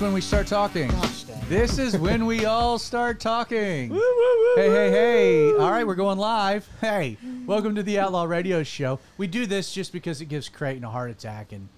when we start talking. Gosh. This is when we all start talking. Hey, hey, hey. All right, we're going live. Hey, welcome to the Outlaw Radio Show. We do this just because it gives Creighton a heart attack. And,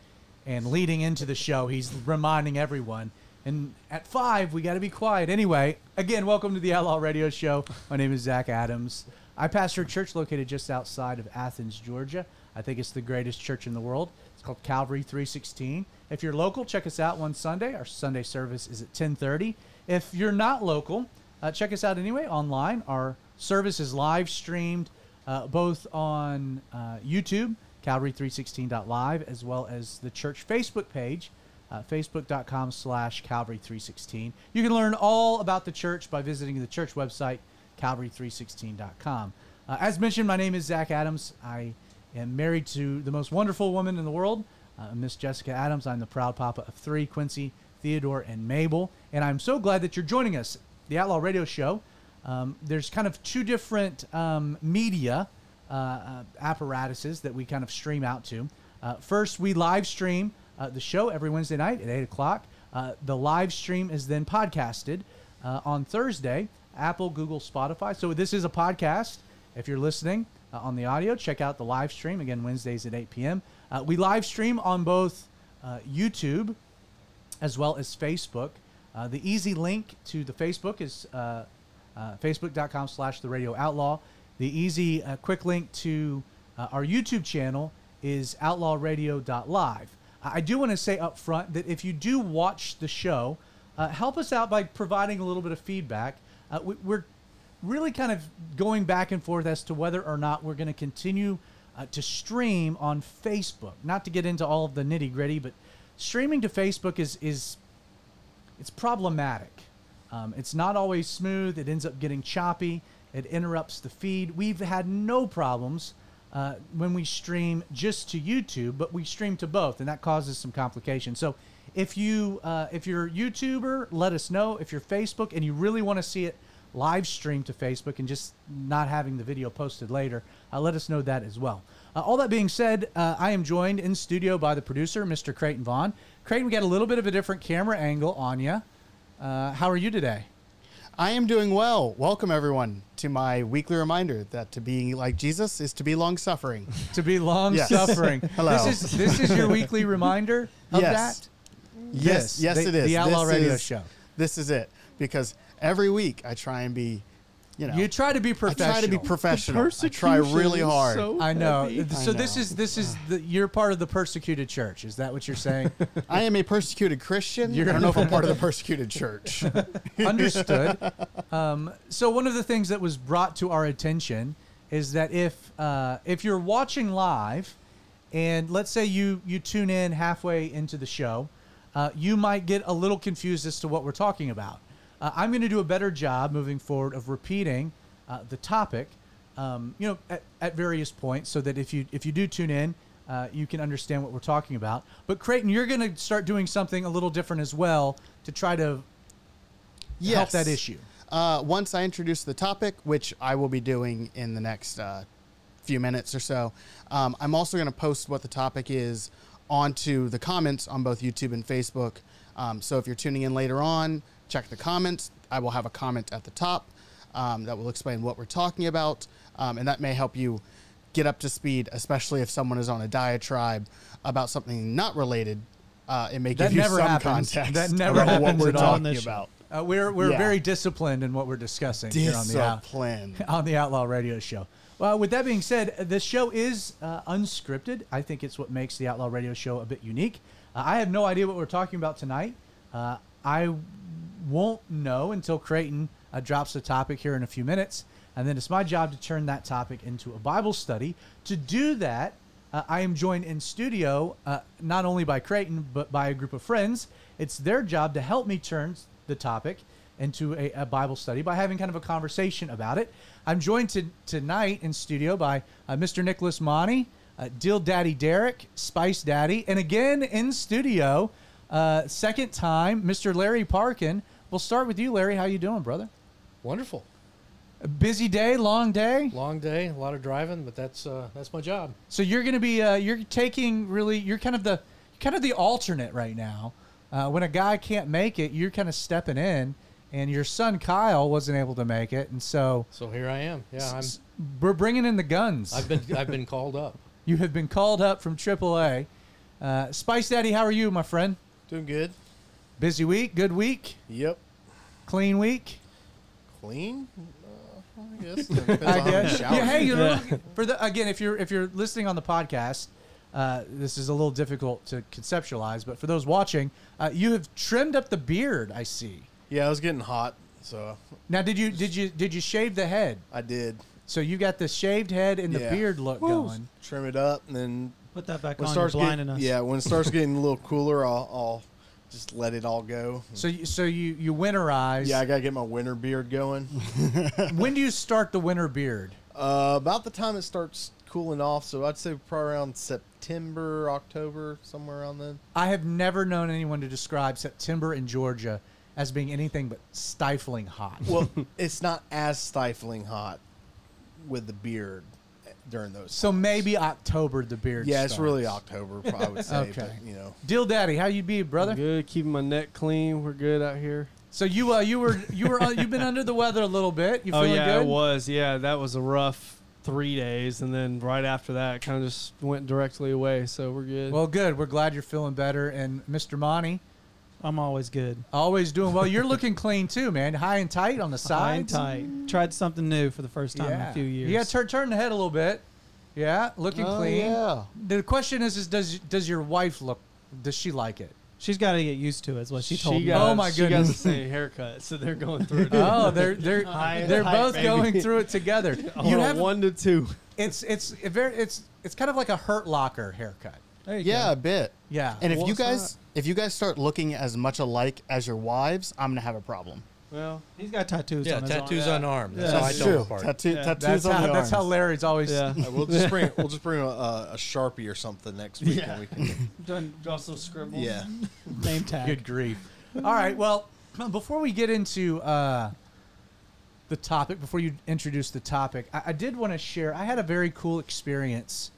and leading into the show, he's reminding everyone. And at five, we got to be quiet. Anyway, again, welcome to the Outlaw Radio Show. My name is Zach Adams. I pastor a church located just outside of Athens, Georgia. I think it's the greatest church in the world. It's called Calvary 316. If you're local, check us out one Sunday. Our Sunday service is at 10:30. If you're not local, uh, check us out anyway online. Our service is live streamed uh, both on uh, YouTube, Calvary316.live, as well as the church Facebook page, uh, facebook.com slash Calvary316. You can learn all about the church by visiting the church website, Calvary316.com. Uh, as mentioned, my name is Zach Adams. I am married to the most wonderful woman in the world, uh, Miss Jessica Adams. I'm the proud papa of three Quincy, Theodore, and Mabel. And I'm so glad that you're joining us, the Outlaw Radio Show. Um, there's kind of two different um, media uh, uh, apparatuses that we kind of stream out to. Uh, first, we live stream uh, the show every Wednesday night at 8 o'clock. Uh, the live stream is then podcasted on Thursday, Apple, Google, Spotify. So this is a podcast. If you're listening uh, on the audio, check out the live stream again Wednesdays at 8 p.m. Uh, we live stream on both uh, YouTube as well as Facebook. Uh, the easy link to the Facebook is uh, facebook.com slash the radio outlaw. The easy quick link to our YouTube channel is outlawradio.live. I do want to say up front that if you do watch the show, uh, help us out by providing a little bit of feedback. Uh, we, we're really kind of going back and forth as to whether or not we're going to continue uh, to stream on Facebook. Not to get into all of the nitty gritty, but streaming to Facebook is is it's problematic. Um, it's not always smooth. It ends up getting choppy. It interrupts the feed. We've had no problems uh, when we stream just to YouTube, but we stream to both, and that causes some complications. So, if you uh, if you're a YouTuber, let us know. If you're Facebook and you really want to see it live stream to Facebook and just not having the video posted later, uh, let us know that as well. Uh, all that being said, uh, I am joined in studio by the producer, Mr. Creighton Vaughn. Creighton, we got a little bit of a different camera angle on you. Uh, how are you today? I am doing well. Welcome everyone to my weekly reminder that to be like Jesus is to be long suffering. To be long Yes. suffering. Hello. This is this is your weekly reminder of Yes. that. yes, This, yes, the- it is. the Outlaw This Radio is- Show. This is it because every week I try and be, you know, You try to be professional. I professional. try to be professional. I try really hard. I know. I So this know. is this is the, you're part of the persecuted church. Is that what you're saying? I am a persecuted Christian. You're- I don't know if I'm part of the persecuted church. Understood. Um, so one of the things that was brought to our attention is that if uh, if you're watching live, and let's say you you tune in halfway into the show, uh, you might get a little confused as to what we're talking about. Uh, I'm going to do a better job moving forward of repeating uh, the topic, um, you know, at, at various points, so that if you if you do tune in, uh, you can understand what we're talking about. But Creighton, you're going to start doing something a little different as well to try to help that issue. Uh, once I introduce the topic, which I will be doing in the next uh, few minutes or so, um, I'm also going to post what the topic is onto the comments on both YouTube and Facebook. Um, so if you're tuning in later on, check the comments. I will have a comment at the top um, that will explain what we're talking about, um, and that may help you get up to speed, especially if someone is on a diatribe about something not related. Uh, it may That give you some happens. context That never about what happens we're at all. talking this about. Uh, we're we're Yeah. very disciplined in what we're discussing here on the on the Outlaw Radio Show. Well, with that being said, uh, this show is uh, unscripted. I think it's what makes the Outlaw Radio Show a bit unique. Uh, I have no idea what we're talking about tonight. Uh, I won't know until Creighton uh, drops the topic here in a few minutes, and then it's my job to turn that topic into a Bible study. To do that, uh, I am joined in studio uh, not only by Creighton but by a group of friends. It's their job to help me turn the topic into a, a Bible study by having kind of a conversation about it. I'm joined to, tonight in studio by uh, Mr. Nicholas Monty, uh, Dill Daddy Derek, Spice Daddy, and again in studio, uh, second time, Mr. Larry Parkin. We'll start with you, Larry. How you doing, brother? Wonderful. A busy day, long day. Long day, a lot of driving, but that's uh, that's my job. So you're going to be uh, you're taking really you're kind of the kind of the alternate right now uh, when a guy can't make it, you're kind of stepping in, and your son Kyle wasn't able to make it, and so So here I am. Yeah, I'm. s- we're bringing in the guns. I've been I've been called up. you have been called up from AAA. Uh, Spice Daddy, how are you, my friend? Doing good. Busy week, good week, Yep. clean week. Clean. Uh, I guess. Depends I on how many guess. showers Yeah, hey, you- you know, for the again, if you're if you're listening on the podcast, uh, this is a little difficult to conceptualize, but for those watching, uh, you have trimmed up the beard. I see. Yeah, I was getting hot, so Now, did you did you did you shave the head? I did So you got the shaved head and the Yeah. beard look going. trim it up, and then Put that back when it on. You're starts blinding getting us. yeah, when it starts getting a little cooler, I'll, I'll just let it all go. So you, so you you winterize. Yeah, I gotta get my winter beard going. when do you start the winter beard? Uh, about the time it starts cooling off, so I'd say probably around September, October, somewhere around then. I have never known anyone to describe September in Georgia as being anything but stifling hot. Well, it's not as stifling hot with the beard during those. so maybe October the beard. yeah, it's really. October, I would say. Okay. But, you know, Deal Daddy, how you be, brother? Good, keeping my neck clean. We're good out here. So you uh, you were you were uh, you've been under the weather a little bit. You oh feeling yeah, good? it was. Yeah, that was a rough three days, and then right after that, kind of just went directly away. So we're good. Well, good. We're glad you're feeling better. And Mr. Monty, I'm always good. always doing well. You're looking clean too, man. High and tight on the High and sides. tight. Tried something new for the first time in a few years. Yeah, turn turn the head a little bit. Yeah, looking Oh, clean. yeah. The question is, is does does your wife look? Does she like it? She's got to get used to it. it. Is what she told me. got, Oh, my she got goodness. the same haircut, so they're going through it. Oh, they're they're High they're tight, both baby. going through it together. You have one to two. it's it's a very it's it's kind of like a Hurt Locker haircut. There you Yeah, a bit. Yeah. And if Well, you it's guys if you guys start looking as much alike as your wives, I'm gonna have a problem. Well, He's got tattoos Yeah, on his tattoos on arm. That's Yeah. how I That's tell them true. Tattoo, Yeah. tattoos that's on how the that's how. Larry's always. yeah. Uh, we'll just bring we'll just bring a, a, a sharpie or something next week. Yeah. And we can, Done also scribbles. yeah. Name tag. Good grief. All right. Well, before we get into uh, the topic, before you introduce the topic, I, I did want to share. I had a very cool experience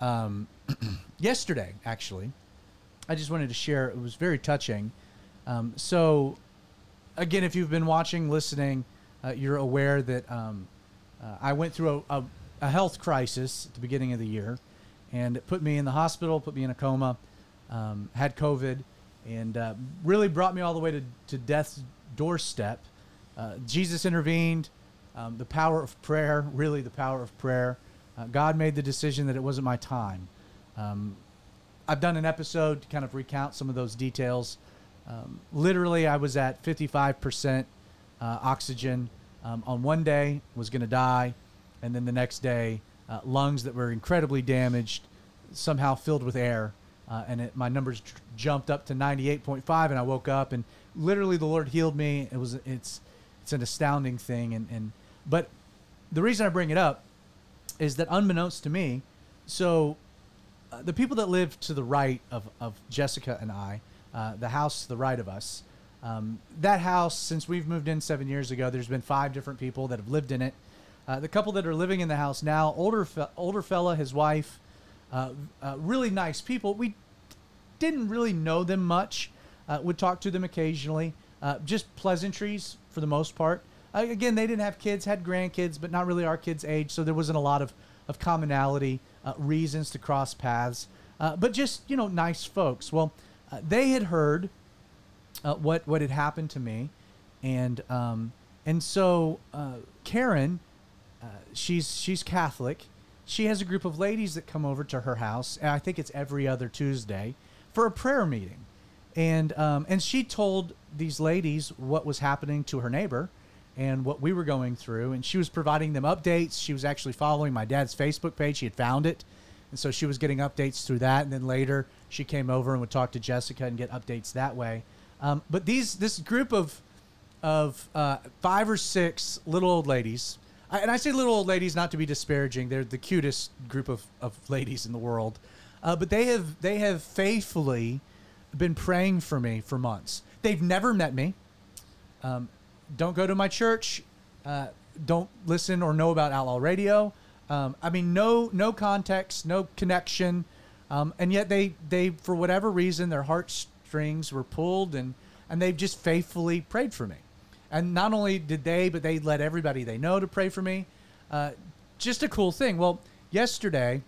um, yesterday, actually. I just wanted to share. It was very touching. Um, so, again, if you've been watching, listening, uh, you're aware that um, uh, I went through a, a, a health crisis at the beginning of the year, and it put me in the hospital, put me in a coma, um, had COVID, and uh, really brought me all the way to, to death's doorstep. Uh, Jesus intervened. Um, the power of prayer, really the power of prayer. Uh, God made the decision that it wasn't my time. Um, I've done an episode to kind of recount some of those details. Um, literally, I was at 55% uh, oxygen um, on one day, was going to die, and then the next day, uh, lungs that were incredibly damaged, somehow filled with air, uh, and it, my numbers tr- jumped up to 98.5, and I woke up, and literally the Lord healed me. It was it's it's an astounding thing, and and but the reason I bring it up is that unbeknownst to me, so uh, the people that live to the right of, of Jessica and I, uh, the house to the right of us, um, that house, since we've moved in seven years ago, there's been five different people that have lived in it. Uh, the couple that are living in the house now, older fe- older fella, his wife, uh, uh, really nice people. We didn't really know them much. Would talk to them occasionally. Just pleasantries for the most part. Again, they didn't have kids, had grandkids, but not really our kids' age, so there wasn't a lot of, of commonality, uh, reasons to cross paths. Uh, but just you know, nice folks. Well, uh, they had heard uh, what what had happened to me, and um, and so uh, Karen, uh, she's she's Catholic. She has a group of ladies that come over to her house, and I think it's every other Tuesday, for a prayer meeting, and um, and she told these ladies what was happening to her neighbor, and what we were going through, and she was providing them updates. She was actually following my dad's Facebook page. She had found it, and so she was getting updates through that. And then later, she came over and would talk to Jessica and get updates that way. Um, but these this group of of uh, five or six little old ladies, I, and I say little old ladies not to be disparaging. They're the cutest group of, of ladies in the world, uh, but they have they have faithfully been praying for me for months. They've never met me. Um, don't go to my church. Uh, don't listen or know about Outlaw Radio. Um, I mean, no no context, no connection, um, and yet they they for whatever reason their heartstrings were pulled, and and they've just faithfully prayed for me. And not only did they, but they led everybody they know to pray for me. Uh, just a cool thing. Well, yesterday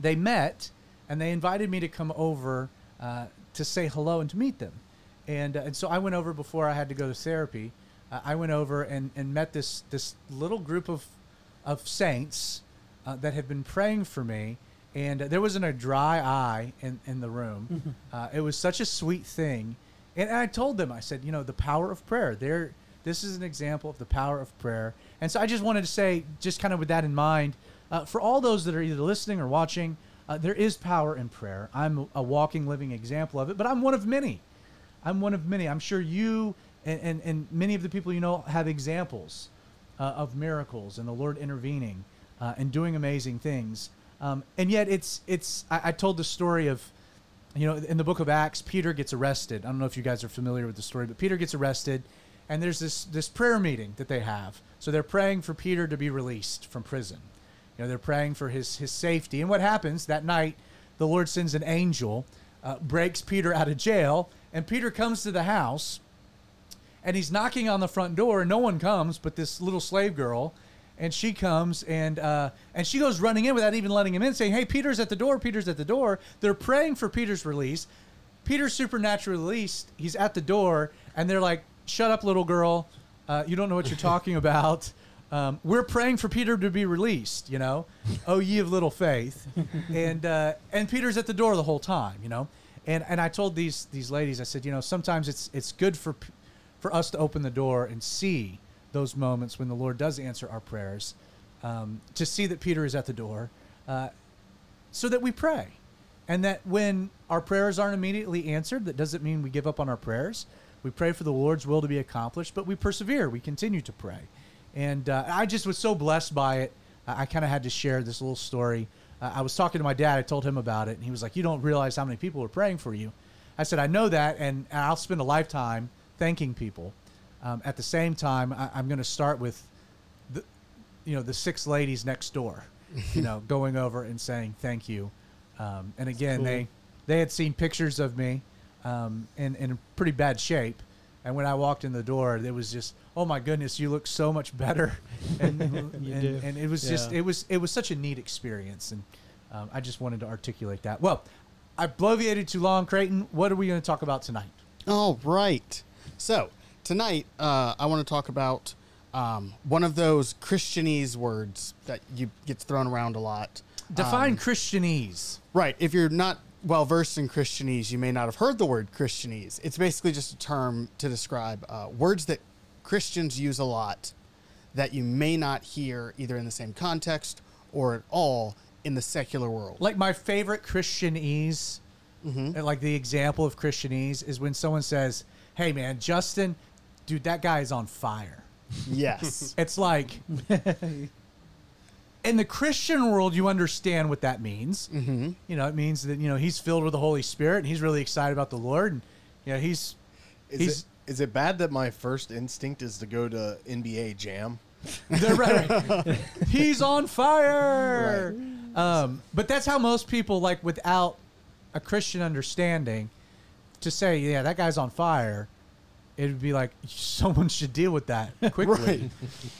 they met and they invited me to come over uh, to say hello and to meet them. And, uh, and so I went over before I had to go to therapy. Uh, I went over and, and met this, this little group of, of saints uh, that had been praying for me. And uh, there wasn't a dry eye in, in the room. Uh, it was such a sweet thing. And I told them, I said, you know, the power of prayer. There, this is an example of the power of prayer. And so I just wanted to say, just kind of with that in mind, uh, for all those that are either listening or watching, uh, there is power in prayer. I'm a walking, living example of it, but I'm one of many. I'm one of many. I'm sure you and, and, and many of the people you know have examples uh, of miracles and the Lord intervening uh, and doing amazing things. Um, and yet, it's it's. I, I told the story of, you know, in the book of Acts, Peter gets arrested. I don't know if you guys are familiar with the story, but Peter gets arrested, and there's this this prayer meeting that they have. So they're praying for Peter to be released from prison. You know, they're praying for his his safety. And what happens that night? The Lord sends an angel, uh, breaks Peter out of jail, and Peter comes to the house, and he's knocking on the front door, and no one comes but this little slave girl. And she comes and uh, and she goes running in without even letting him in, saying, "Hey, Peter's at the door. Peter's at the door." They're praying for Peter's release. Peter's supernaturally released. He's at the door, and they're like, "Shut up, little girl. Uh, you don't know what you're talking about." Um, we're praying for Peter to be released. You know, oh ye of little faith, and uh, and Peter's at the door the whole time. You know, and and I told these these ladies, I said, you know, sometimes it's it's good for for us to open the door and see those moments when the Lord does answer our prayers, um, to see that Peter is at the door, uh, so that we pray, and that when our prayers aren't immediately answered, that doesn't mean we give up on our prayers. We pray for the Lord's will to be accomplished, but we persevere. We continue to pray, and uh, I just was so blessed by it. I, I kind of had to share this little story. Uh, I was talking to my dad. I told him about it, and he was like, "You don't realize how many people are praying for you." I said, "I know that, and, and I'll spend a lifetime thanking people." Um, at the same time, I, I'm going to start with the, you know, the six ladies next door, you know, going over and saying thank you. Um, and again, cool. they they had seen pictures of me um, in in pretty bad shape, and when I walked in the door, it was just, oh my goodness, you look so much better, and You and, do. and it was just it was it was such a neat experience, and um, I just wanted to articulate that. Well, I bloviated too long, Creighton. What are we going to talk about tonight? All right. So tonight, uh, I want to talk about um, one of those Christianese words that you gets thrown around a lot. Define Um, Christianese. right. If you're not well versed in Christianese, you may not have heard the word Christianese. It's basically just a term to describe uh, words that Christians use a lot that you may not hear either in the same context or at all in the secular world. Like my favorite Christianese, Mm-hmm. like the example of Christianese is when someone says, "Hey, man, Justin, dude, that guy is on fire." yes. It's like in the Christian world, you understand what that means. mm-hmm. You know, it means that you know he's filled with the Holy Spirit and he's really excited about the Lord, and you know he's Is He's- it is it bad that my first instinct is to go to NBA Jam? Right, right. He's on fire. Um, but that's how most people, like, without a Christian understanding, to say, yeah, that guy's on fire, it would be like someone should deal with that quickly.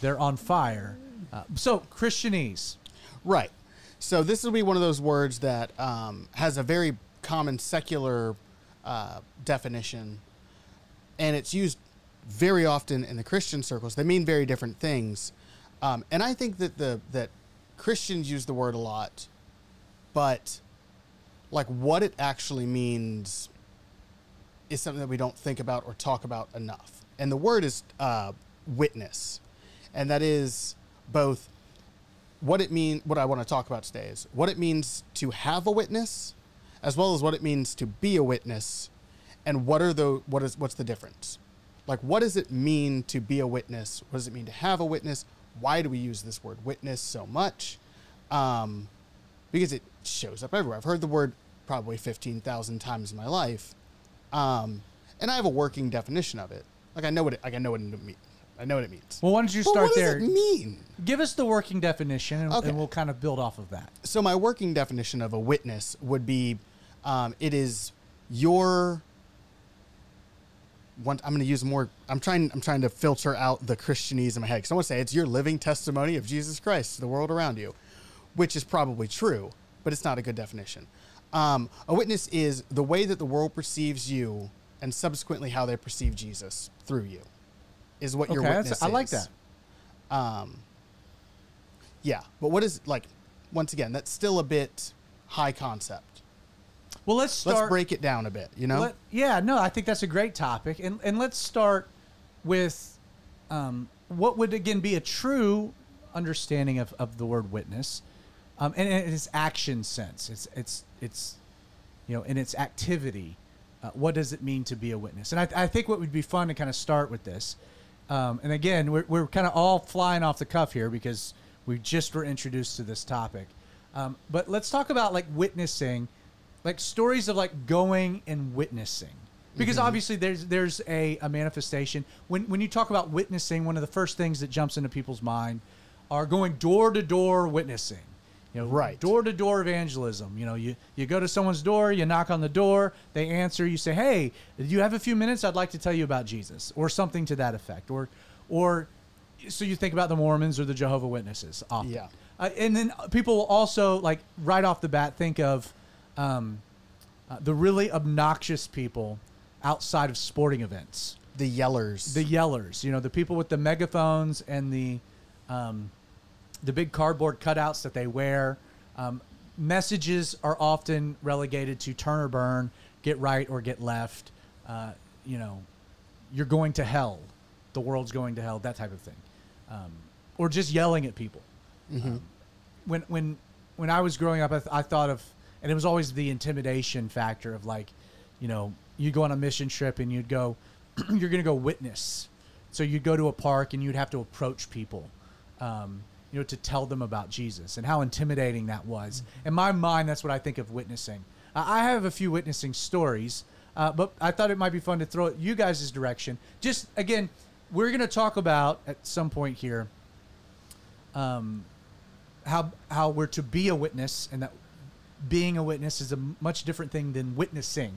They're on fire. Uh, so Christianese. Right. So this will be one of those words that um, has a very common secular uh, definition, and it's used very often in the Christian circles. They mean very different things, um, and I think that the that Christians use the word a lot, but like what it actually means is something that we don't think about or talk about enough. And the word is uh, witness, and that is both what it means. what I want to talk about today is what it means to have a witness as well as what it means to be a witness and what are the what is what's the difference? Like what does it mean to be a witness? What does it mean to have a witness? Why do we use this word witness so much? Um, because it shows up everywhere. I've heard the word probably 15000 times in my life um, and i have a working definition of it like i know what it like i know what it means i know what it means Well, why don't you But start what there? does it mean Give us the working definition, and, Okay. and we'll kind of build off of that. so my working definition of a witness would be um, it is your one. I'm going to use more. I'm trying. I'm trying to filter out the Christianese in my head because I want to say it's your living testimony of Jesus Christ to the world around you, which is probably true, but it's not a good definition. Um, a witness is the way that the world perceives you, and subsequently how they perceive Jesus through you, is what your Okay, witness that's- I like that. Um, yeah, but what is like? Once again, that's still a bit high concept. Well, let's start. Let's break it down a bit. You know, Let- yeah, no, I think that's a great topic, and and let's start with um, what would again be a true understanding of, of the word witness, um, and in its action sense. It's it's it's you know in its activity. Uh, what does it mean to be a witness? And I, I think what would be fun to kind of start with this. Um, and again, we're, we're kind of all flying off the cuff here because we just were introduced to this topic. Um, but let's talk about like witnessing, like stories of like going and witnessing. Because obviously there's there's a, a manifestation. When when you talk about witnessing, one of the first things that jumps into people's mind are going door to door witnessing. You know, Right. door to door evangelism. You know, you, you go to someone's door, you knock on the door, they answer, you say, Hey, do you have a few minutes? I'd like to tell you about Jesus, or something to that effect. Or or so you think about the Mormons or the Jehovah Witnesses often. Yeah. Uh, and then people will also like right off the bat think of um, uh, the really obnoxious people outside of sporting events the yellers. the yellers you know the people with the megaphones and the um, the big cardboard cutouts that they wear. Um, messages are often relegated to turn or burn get right or get left. Uh, you know you're going to hell. The world's going to hell that type of thing. Um, or just yelling at people. Um, when when when I was growing up, I, th- I thought of, and it was always the intimidation factor of like, you know, you go on a mission trip and you'd go, you're gonna go witness, so you'd go to a park and you'd have to approach people, um, you know, to tell them about Jesus and how intimidating that was. In my mind, that's what I think of witnessing. I have a few witnessing stories, uh, but I thought it might be fun to throw it you guys' direction. Just again, we're gonna talk about at some point here um, how how we're to be a witness, and that being a witness is a much different thing than witnessing.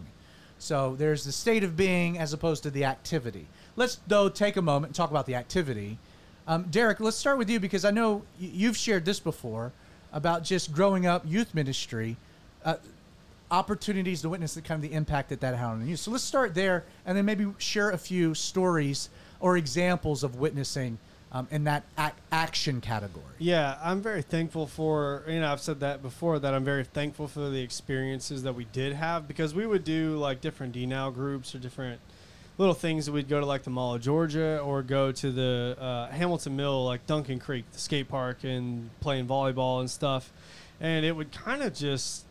So there's the state of being as opposed to the activity. Let's though take a moment and talk about the activity. Um, Derek, let's start with you because I know you've shared this before about just growing up youth ministry. Uh, opportunities to witness the kind of the impact that that had on you. So let's start there, and then maybe share a few stories or examples of witnessing um, in that ac- action category. Yeah, I'm very thankful for, you know, I've said that before that I'm very thankful for the experiences that we did have because we would do like different DNOW groups or different little things that we'd go to like the Mall of Georgia or go to the uh, Hamilton Mill, like Duncan Creek, the skate park, and playing volleyball and stuff. And it would kind of just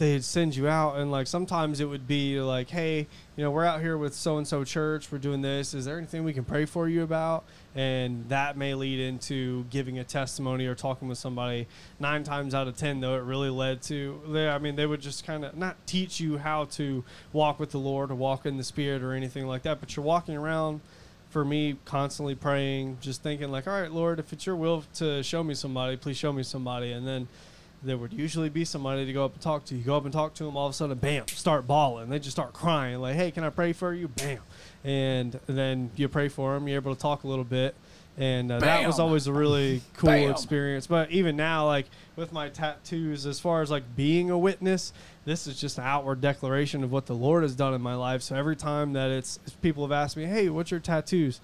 they'd send you out and like sometimes it would be like hey you know we're out here with so and so church we're doing this is there anything we can pray for you about? And that may lead into giving a testimony or talking with somebody. Nine times out of ten though it really led to they, i mean they would just kind of not teach you how to walk with the lord or walk in the spirit or anything like that but you're walking around for me constantly praying just thinking like all right lord if it's your will to show me somebody please show me somebody. And then there would usually be somebody to go up and talk to. You go up and talk to them, all of a sudden, bam, start bawling. They just start crying, like, "Hey, can I pray for you?" Bam, and then you pray for them. You're able to talk a little bit, and uh, that was always a really cool Bam. experience. But even now, like with my tattoos, as far as like being a witness, this is just an outward declaration of what the Lord has done in my life. So every time that it's people have asked me, "Hey, what's your tattoos?"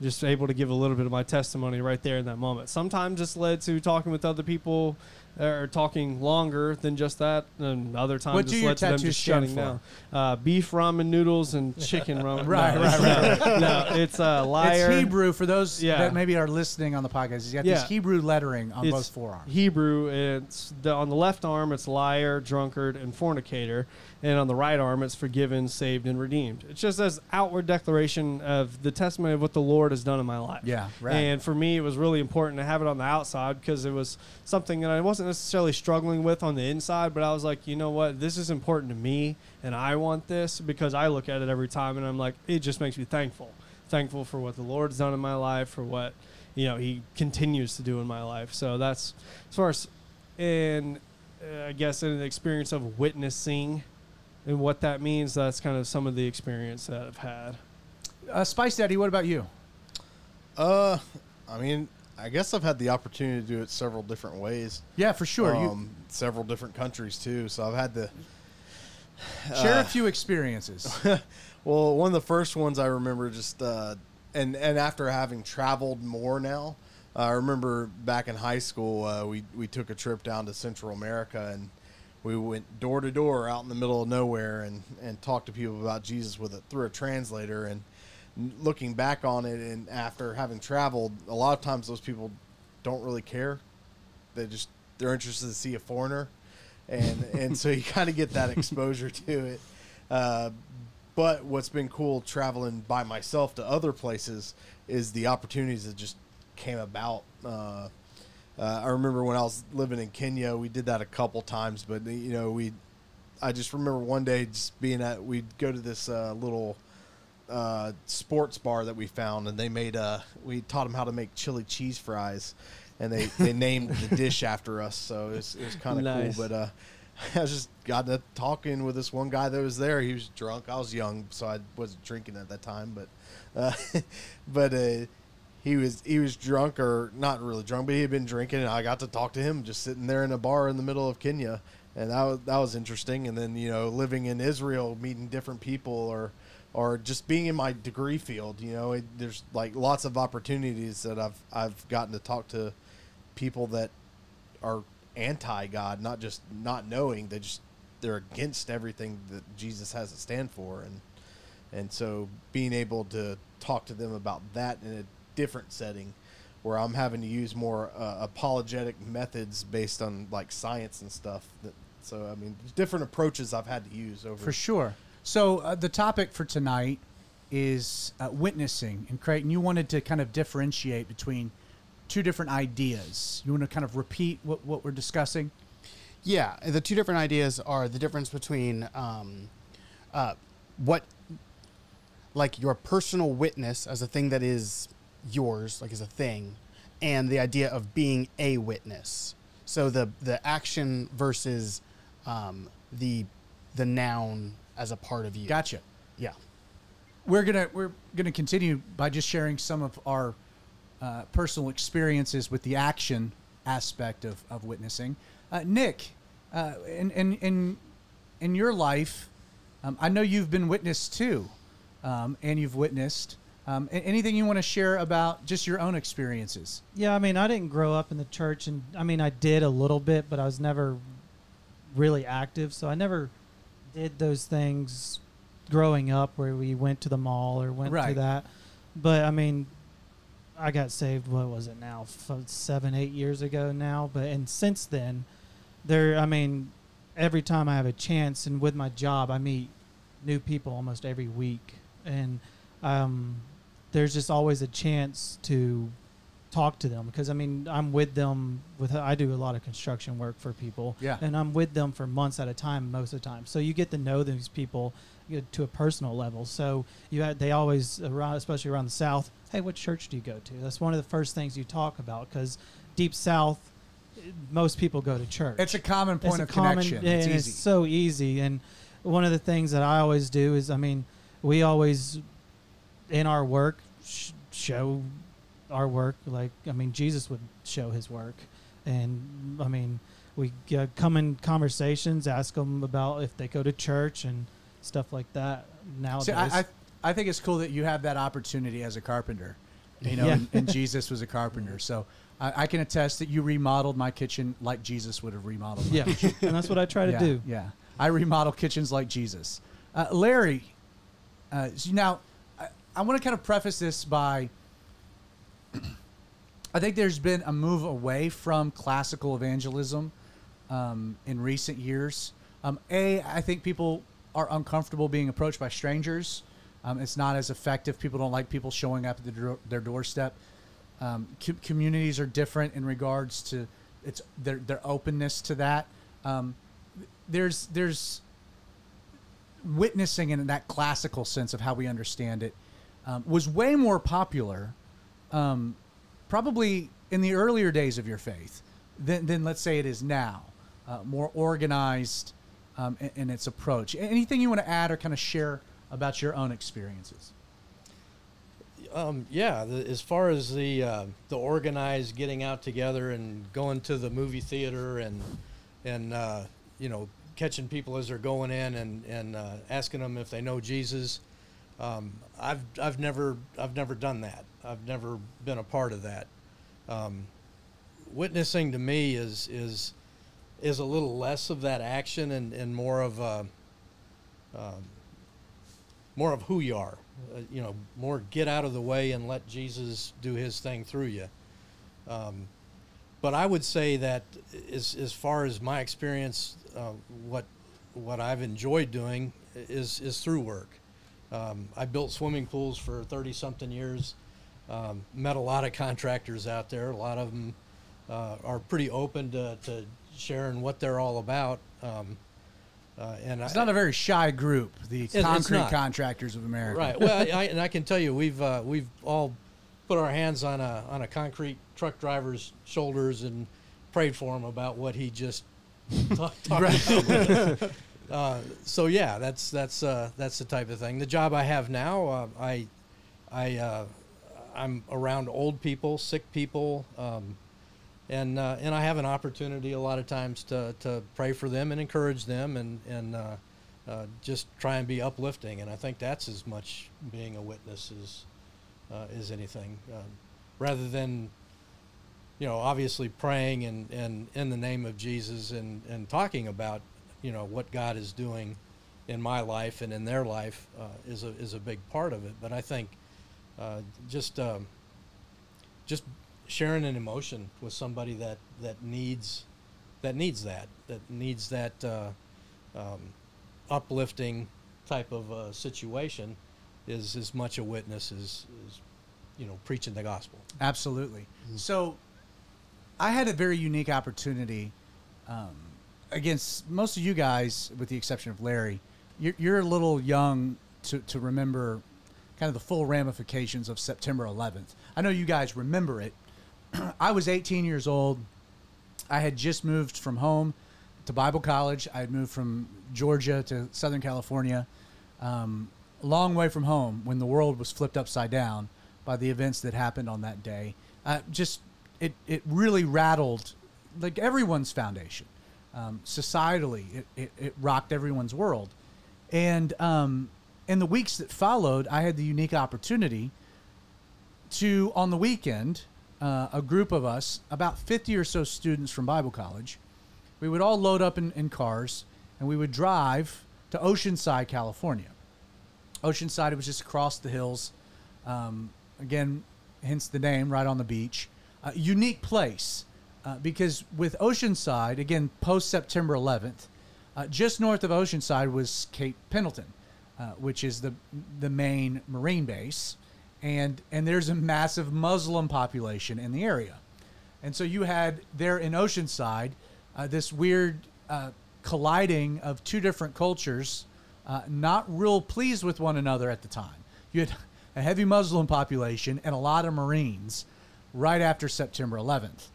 just able to give a little bit of my testimony right there in that moment. Sometimes it's led to talking with other people or talking longer than just that, and other times What it's led to them just shutting down. Uh, beef ramen noodles and chicken ramen. Right, no, right, it's, uh, no, it's uh, liar. It's Hebrew for those Yeah. that maybe are listening on the podcast. He's got Yeah. this Hebrew lettering on It's both forearms. Hebrew. It's the, on the left arm, it's liar, drunkard, and fornicator, and on the right arm, it's forgiven, saved, and redeemed. It's just as outward declaration of the testimony of what the Lord has done in my life. Yeah, right. And for me, it was really important to have it on the outside because it was something that I wasn't necessarily struggling with on the inside, but I was like, you know what, this is important to me, and I want this because I look at it every time, and I'm like, it just makes me thankful, thankful for what the Lord's done in my life, for what you know He continues to do in my life. So that's as far as in uh, I guess in the experience of witnessing and what that means. That's kind of some of the experience that I've had. Uh, Spice Daddy, what about you? Uh, I mean, I guess I've had the opportunity to do it several different ways. Yeah, for sure. you Um, several different countries too. So I've had to. share a uh, few experiences. Well, one of the first ones I remember just, uh, and and after having traveled more now, uh, I remember back in high school uh, we we took a trip down to Central America and we went door to door out in the middle of nowhere and and talked to people about Jesus with it through a translator and looking back on it and after having traveled, a lot of times those people don't really care. They just they're interested to see a foreigner, and and so you kind of get that exposure to it. Uh, but what's been cool traveling by myself to other places is the opportunities that just came about. Uh, uh, I remember when I was living in Kenya, we did that a couple times, but you know, we, I just remember one day just being at, we'd go to this uh, little uh, sports bar that we found, and they made, uh, we taught them how to make chili cheese fries, and they, they named the dish after us, so it was, it was kind of Nice. cool. But uh, I was just got to talking with this one guy that was there. He was drunk. I was young, so I wasn't drinking at that time, but uh, but uh, he was he was drunk or not really drunk, but he had been drinking, and I got to talk to him just sitting there in a bar in the middle of Kenya, and that was that was interesting. And then you know, living in Israel, meeting different people, or or just being in my degree field, you know, it, there's like lots of opportunities that I've I've gotten to talk to people that are anti God, not just not knowing they just they're against everything that Jesus has to stand for, and and so being able to talk to them about that in a different setting, where I'm having to use more uh, apologetic methods based on like science and stuff. That, so I mean, different approaches I've had to use over. For sure. So uh, the topic for tonight is uh, witnessing. And Creighton, you wanted to kind of differentiate between two different ideas. You want to kind of repeat what, what we're discussing? Yeah, the two different ideas are the difference between um, uh, what, like your personal witness as a thing that is yours, like as a thing, and the idea of being a witness. So the the action versus um, the the noun as a part of you. Gotcha. Yeah. We're gonna we're gonna continue by just sharing some of our uh, personal experiences with the action aspect of, of witnessing. Uh, Nick, uh, in, in in in your life, um, I know you've been witnessed too, um, and you've witnessed. Um, anything you want to share about just your own experiences? Yeah, I mean, I didn't grow up in the church, and I mean, I did a little bit, but I was never really active, so I never did those things growing up where we went to the mall or went Right. to that. But I mean, I got saved. What was it now? F- seven, eight years ago now. But and since then, there. I mean, every time I have a chance, and with my job, I meet new people almost every week, and um, there's just always a chance to talk to them because I mean I'm with them with I do a lot of construction work for people Yeah. and I'm with them for months at a time most of the time so you get to know these people you know, to a personal level so you had, they always around especially around the south hey what church do you go to that's one of the first things you talk about because deep south most people go to church It's a common point it's of common, connection. it's easy. It's so easy. And one of the things that I always do is, I mean, we always in our work sh- show our work. Like, I mean, Jesus would show his work, and I mean, we uh, come in conversations, ask them about if they go to church and stuff like that. Nowadays, See, I, I, I think it's cool that you have that opportunity as a carpenter. You know, Yeah. and, and Jesus was a carpenter, so I, I can attest that you remodeled my kitchen like Jesus would have remodeled. My yeah, and that's what I try to yeah, do. Yeah, I remodel kitchens like Jesus. Uh, Larry, uh, so now I, I want to kind of preface this by I think there's been a move away from classical evangelism um, in recent years. Um, a, I think people are uncomfortable being approached by strangers. Um, it's not as effective. People don't like people showing up at the their doorstep. Um, co- communities are different in regards to its their their openness to that. Um, there's there's witnessing in that classical sense of how we understand it um, was way more popular um, probably in the earlier days of your faith than, than let's say it is now uh, more organized um, in, in its approach anything you want to add or kind of share about your own experiences Um, yeah, the, as far as the uh, the organized getting out together and going to the movie theater and and uh, you know catching people as they're going in and and uh, asking them if they know Jesus, um, I've I've never I've never done that. I've never been a part of that. Um, witnessing to me is is is a little less of that action and, and more of a, um, more of who you are. Uh, you know, more get out of the way and let Jesus do His thing through you. Um, but I would say that as as far as my experience, uh, what what I've enjoyed doing is is through work. Um, I built swimming pools for thirty something years. Um, met a lot of contractors out there. A lot of them uh, are pretty open to, to sharing what they're all about. Um, uh, and It's I, not a very shy group, the it's concrete contractors of America. Right. Well, I, and I can tell you, we've uh, we've all put our hands on a on a concrete truck driver's shoulders and prayed for him about what he just talked talked about. uh, so yeah, that's that's uh, that's the type of thing. The job I have now, uh, I I uh, I'm around old people, sick people. Um, and, uh, and I have an opportunity a lot of times to, to pray for them and encourage them and, and uh, uh, just try and be uplifting. And I think that's as much being a witness as, uh, as anything. Um, rather than, you know, obviously praying and, and in the name of Jesus and, and talking about, you know, what God is doing in my life and in their life uh, is, a, is a big part of it. But I think uh, just, um, just sharing an emotion with somebody that, that needs that needs that that needs that uh, um, uplifting type of uh, situation is as much a witness as, as you know preaching the gospel. Absolutely. So, I had a very unique opportunity um, against most of you guys, with the exception of Larry. You're, you're a little young to, to remember kind of the full ramifications of September 11th. I know you guys remember it. I was 18 years old. I had just moved from home to Bible college. I had moved from Georgia to Southern California, um, a long way from home when the world was flipped upside down by the events that happened on that day. Uh, just it it really rattled like everyone's foundation, um, societally. It, it it rocked everyone's world, and um, in the weeks that followed, I had the unique opportunity to on the weekend uh, a group of us, about 50 or so students from Bible College, we would all load up in, in cars and we would drive to Oceanside, California. Oceanside, it was just across the hills. Um, again, hence the name, right on the beach. Uh, unique place uh, because with Oceanside, again, post September 11th, uh, just north of Oceanside was Camp Pendleton, uh, which is the the main Marine base, and and there's a massive Muslim population in the area, and so you had there in Oceanside uh, this weird uh, colliding of two different cultures, uh, not real pleased with one another at the time. You had a heavy Muslim population and a lot of Marines right after September 11th.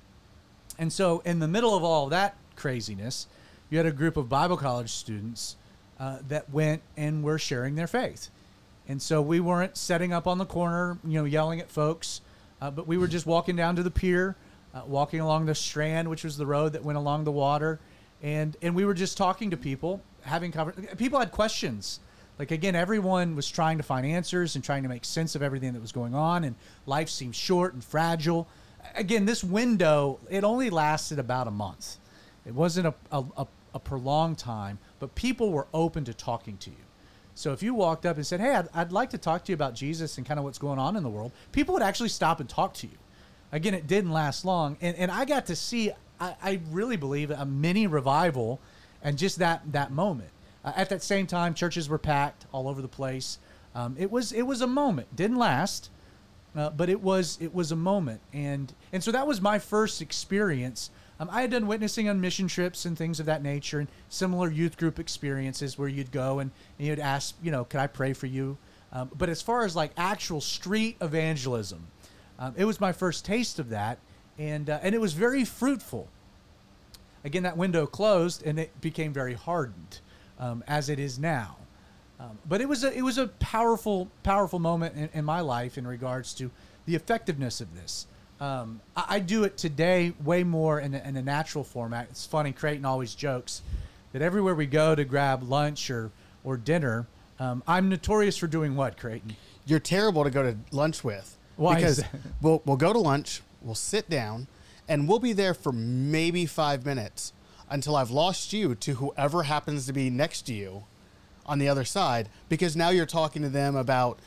And so, in the middle of all that craziness, you had a group of Bible college students uh, that went and were sharing their faith. And so we weren't setting up on the corner, you know, yelling at folks, uh, but we were just walking down to the pier, uh, walking along the strand, which was the road that went along the water, and and we were just talking to people, having conver- People had questions. Like again, everyone was trying to find answers and trying to make sense of everything that was going on, and life seemed short and fragile. Again, this window it only lasted about a month. It wasn't a, a, a, a prolonged time, but people were open to talking to you. So if you walked up and said, "Hey, I'd, I'd like to talk to you about Jesus and kind of what's going on in the world," people would actually stop and talk to you. Again, it didn't last long, and, and I got to see. I, I really believe a mini revival, and just that that moment. Uh, at that same time, churches were packed all over the place. Um, it was it was a moment. Didn't last, uh, but it was it was a moment, and and so that was my first experience. Um, I had done witnessing on mission trips and things of that nature, and similar youth group experiences where you'd go and, and you'd ask, you know, could I pray for you? Um, but as far as like actual street evangelism, um, it was my first taste of that, and uh, and it was very fruitful. Again, that window closed, and it became very hardened, um, as it is now. Um, but it was a it was a powerful powerful moment in, in my life in regards to the effectiveness of this. Um, I, I do it today way more in a, in a natural format. It's funny. Creighton always jokes that everywhere we go to grab lunch or or dinner, um, I'm notorious for doing what, Creighton? You're terrible to go to lunch with. Why Because we'll we'll go to lunch, we'll sit down, and we'll be there for maybe five minutes until I've lost you to whoever happens to be next to you on the other side. Because now you're talking to them about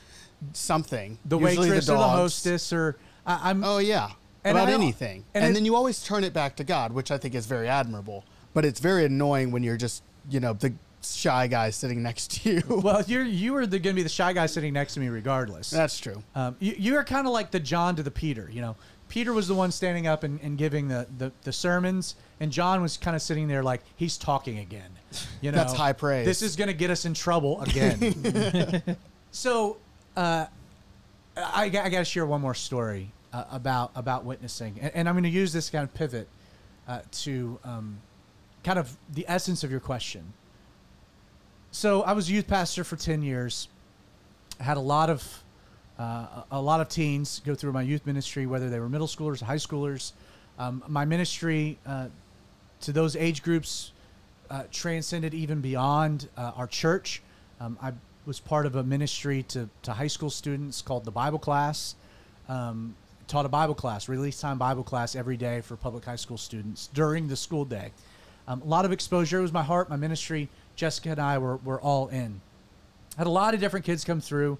something. The usually waitress or the hostess or I, I'm Oh yeah, about I anything, and and, it- then you always turn it back to God, which I think is very admirable. But it's very annoying when you're just you know the shy guy sitting next to you. well, you're you are going to be the shy guy sitting next to me regardless. That's true. Um, you, you are kind of like the John to the Peter. You know, Peter was the one standing up and, and giving the, the, the sermons, and John was kind of sitting there like he's talking again. You know, That's high praise. This is going to get us in trouble again. so, uh, I, I got to share one more story uh, about about witnessing, and, and I'm going to use this kind of pivot uh, to um, kind of the essence of your question. So, I was a youth pastor for ten years. I had a lot of uh, a lot of teens go through my youth ministry, whether they were middle schoolers, high schoolers. Um, my ministry uh, to those age groups uh, transcended even beyond uh, our church. Um, I was part of a ministry to, to high school students called the Bible Class. Um, taught a Bible class, release time Bible class every day for public high school students during the school day. Um, a lot of exposure. It was my heart, my ministry. Jessica and I were, were all in. Had a lot of different kids come through.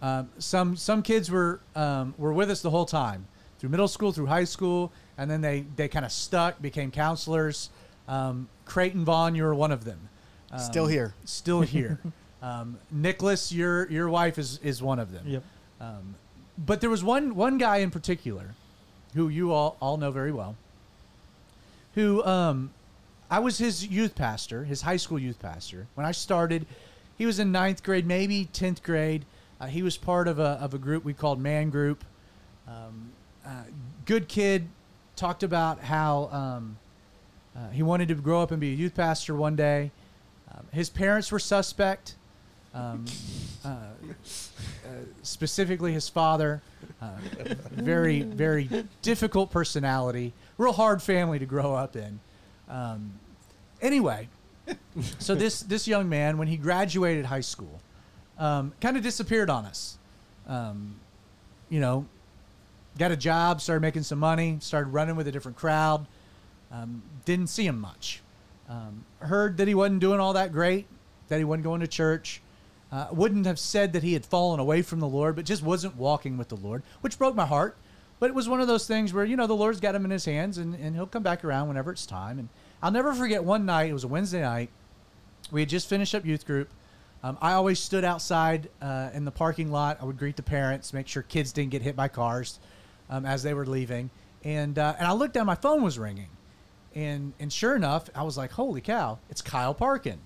Um, some some kids were um, were with us the whole time through middle school, through high school, and then they they kind of stuck, became counselors. Um, Creighton Vaughn, you were one of them. Um, Still here. Still here. um, Nicholas, your your wife is is one of them. Yep. Um, but there was one one guy in particular, who you all all know very well. Who um, I was his youth pastor, his high school youth pastor. When I started, he was in ninth grade, maybe tenth grade. Uh, he was part of a of a group we called Man Group. Um, uh, good kid, talked about how um, uh, he wanted to grow up and be a youth pastor one day. Um, his parents were suspect. Um, uh, uh, specifically, his father, uh, very, very difficult personality, real hard family to grow up in. Um, anyway, so this this young man, when he graduated high school, um, kind of disappeared on us. Um, you know, got a job, started making some money, started running with a different crowd. Um, didn't see him much. Um, heard that he wasn't doing all that great, that he wasn't going to church. Uh, wouldn't have said that he had fallen away from the Lord, but just wasn't walking with the Lord, which broke my heart. But it was one of those things where, you know, the Lord's got him in his hands and, and he'll come back around whenever it's time. And I'll never forget one night, it was a Wednesday night. We had just finished up youth group. Um, I always stood outside uh, in the parking lot. I would greet the parents, make sure kids didn't get hit by cars um, as they were leaving. And, uh, and I looked down, my phone was ringing. And, and sure enough, I was like, holy cow, it's Kyle Parkin.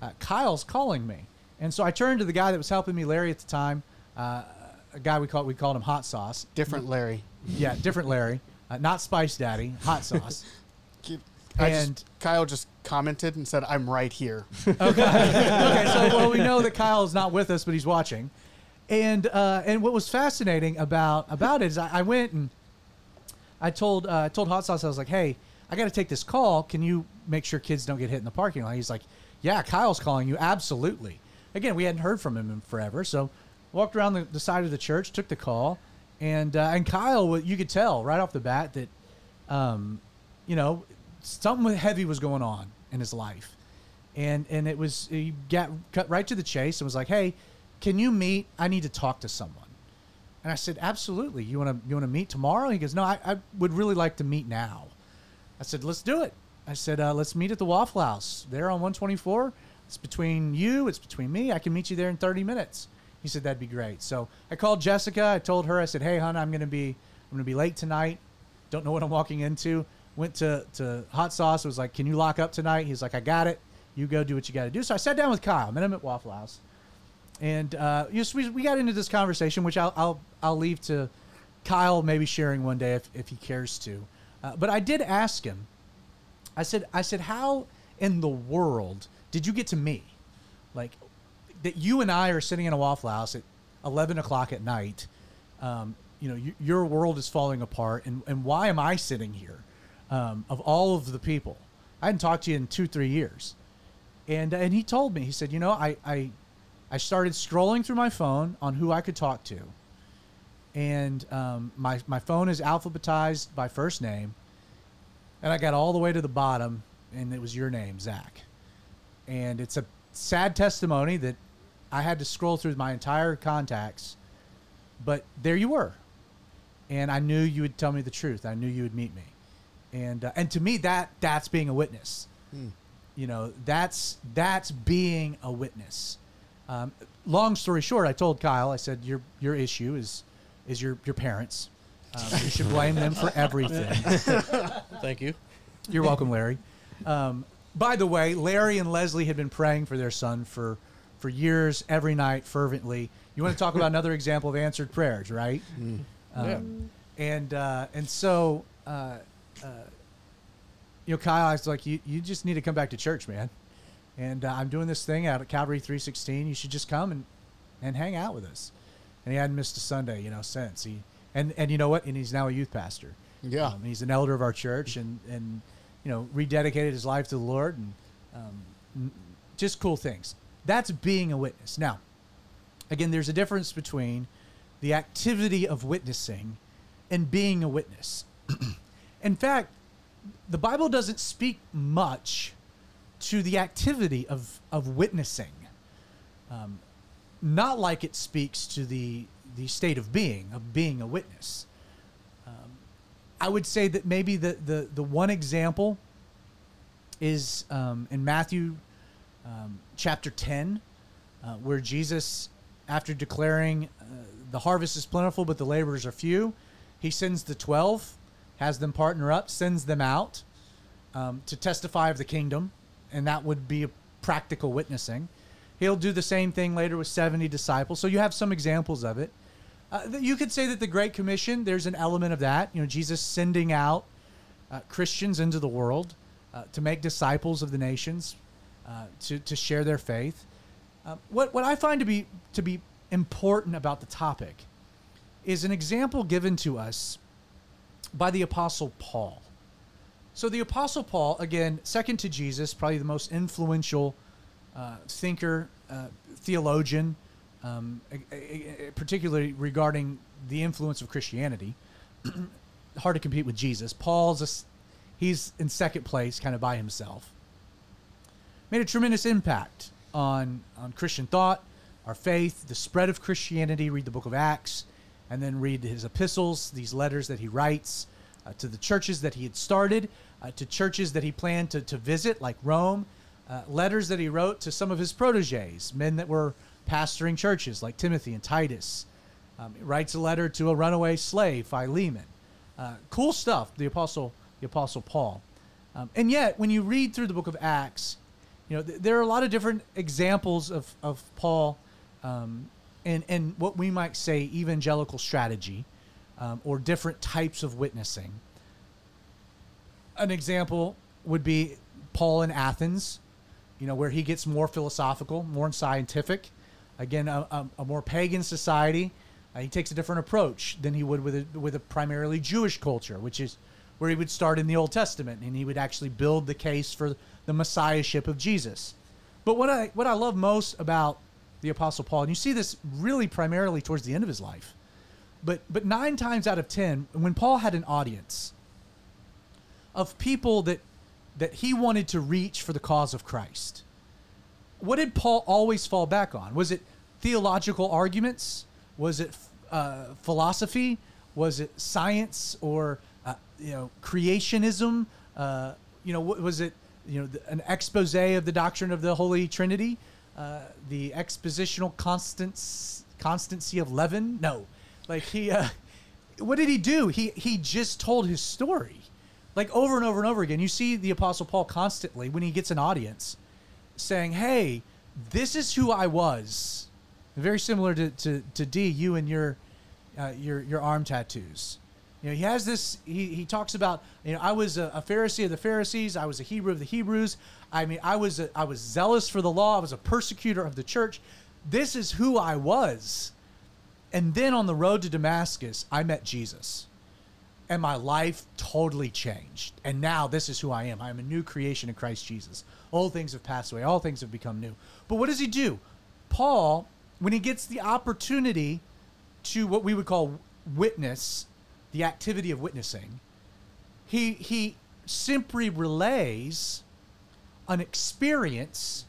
Uh, Kyle's calling me. And so I turned to the guy that was helping me, Larry at the time, uh, a guy we called, we called him Hot Sauce. Different Larry. Yeah, different Larry. Uh, not Spice Daddy, Hot Sauce. I And- just, Kyle just commented and said, "I'm right here." okay, okay. so well, we know that Kyle is not with us, but he's watching. And uh, and what was fascinating about about it is I, I went and I told uh, I told Hot Sauce I was like, hey, I got to take this call. Can you make sure kids don't get hit in the parking lot? He's like, yeah, Kyle's calling you. Absolutely. Again, we hadn't heard from him in forever, so walked around the, the side of the church, took the call, and uh, and Kyle, you could tell right off the bat that, um, you know, something heavy was going on in his life and and it was he got cut right to the chase and was like, "Hey, can you meet? I need to talk to someone." And I said, "Absolutely. You want to you want to meet tomorrow?" He goes, "No, I, I would really like to meet now." I said, "Let's do it." I said, uh, "Let's meet at the Waffle House there on 124. It's between you. It's between me. I can meet you there in 30 minutes." He said, "That'd be great." So I called Jessica. I told her, I said, "Hey, hon, I'm gonna be I'm gonna be late tonight. Don't know what I'm walking into." Went to to Hot Sauce. Was like, "Can you lock up tonight?" He's like, "I got it." You go do what you got to do. So I sat down with Kyle. Met him at Waffle House, and uh, so we, we got into this conversation, which I'll, I'll I'll leave to Kyle maybe sharing one day if, if he cares to. Uh, but I did ask him. I said I said how in the world did you get to me? Like that you and I are sitting in a Waffle House at 11 o'clock at night. Um, you know, your world is falling apart, and, and why am I sitting here? Um, of all of the people, I hadn't talked to you in two, three years, and and he told me, he said, you know, I I, I started scrolling through my phone on who I could talk to, and um, my my phone is alphabetized by first name, and I got all the way to the bottom, and it was your name, Zach, and it's a sad testimony that I had to scroll through my entire contacts, but there you were, and I knew you would tell me the truth. I knew you would meet me, and uh, and to me that that's being a witness. You know, that's that's being a witness. Um, long story short, I told Kyle, I said your your issue is is your your parents. Um, you should blame them for everything. Thank you. You're welcome, Larry. Um, by the way, Larry and Leslie had been praying for their son for for years, every night, fervently. You want to talk about another example of answered prayers, right? Um, And uh, and so, uh, uh, you know, Kyle, I was like, you you just need to come back to church, man. And uh, I'm doing this thing out at Calvary 316. You should just come and and hang out with us. And he hadn't missed a Sunday, you know, since he and and you know what? And he's now a youth pastor. Yeah. Um, he's an elder of our church and, and you know, rededicated his life to the Lord and um, just cool things. That's being a witness. Now, again, there's a difference between the activity of witnessing and being a witness. In fact, the Bible doesn't speak much to the activity of, of witnessing, um, not like it speaks to the, the state of being, of being a witness. I would say that maybe the the, the one example is um, in Matthew um, chapter ten, uh, where Jesus, after declaring uh, the harvest is plentiful but the laborers are few, he sends the twelve, has them partner up, sends them out um, to testify of the kingdom, and that would be a practical witnessing. He'll do the same thing later with seventy disciples. So you have some examples of it. Uh, you could say that the Great Commission, there's an element of that. You know, Jesus sending out uh, Christians into the world uh, to make disciples of the nations, uh, to, to share their faith. Uh, what, what I find to be, to be important about the topic is an example given to us by the Apostle Paul. So, the Apostle Paul, again, second to Jesus, probably the most influential uh, thinker, theologian, um, particularly regarding the influence of Christianity. Hard to compete with Jesus. Paul's a he's in second place, kind of by himself. Made a tremendous impact on on Christian thought, our faith, the spread of Christianity. Read the Book of Acts, and then read his epistles, these letters that he writes uh, to the churches that he had started, uh, to churches that he planned to, to visit, like Rome, uh, letters that he wrote to some of his proteges, men that were pastoring churches, like Timothy and Titus. Um, he writes a letter to a runaway slave, Philemon. Uh, cool stuff, the apostle, the apostle Paul. Um, and yet, when you read through the book of Acts, you know th- there are a lot of different examples of, of Paul um, and and what we might say evangelical strategy um, or different types of witnessing. An example would be Paul in Athens, you know, where he gets more philosophical, more scientific. Again, a, a, a more pagan society. Uh, he takes a different approach than he would with a, with a primarily Jewish culture, which is where he would start in the Old Testament and he would actually build the case for the messiahship of Jesus. But what I what I love most about the Apostle Paul, and you see this really primarily towards the end of his life, but but nine times out of ten, when Paul had an audience of people that that he wanted to reach for the cause of Christ, what did Paul always fall back on? Was it theological arguments? Was it uh, philosophy? Was it science or uh, you know creationism? Uh, you know, was it you know an expose of the doctrine of the Holy Trinity? Uh, the expositional constance, constancy of leaven? No, like he. Uh, what did he do? He he just told his story, like over and over and over again. You see the Apostle Paul constantly when he gets an audience saying, "Hey, this is who I was." Very similar to, to, to D, you and your uh, your your arm tattoos. You know, he has this. He, he talks about you know I was a, a Pharisee of the Pharisees. I was a Hebrew of the Hebrews. I mean, I was a, I was zealous for the law. I was a persecutor of the church. this is who I was. And then on the road to Damascus, I met Jesus. And my life totally changed. And now this is who I am. I am a new creation in Christ Jesus. Old things have passed away, all things have become new. But what does he do? Paul, when he gets the opportunity to what we would call witness, the activity of witnessing, he he simply relays an experience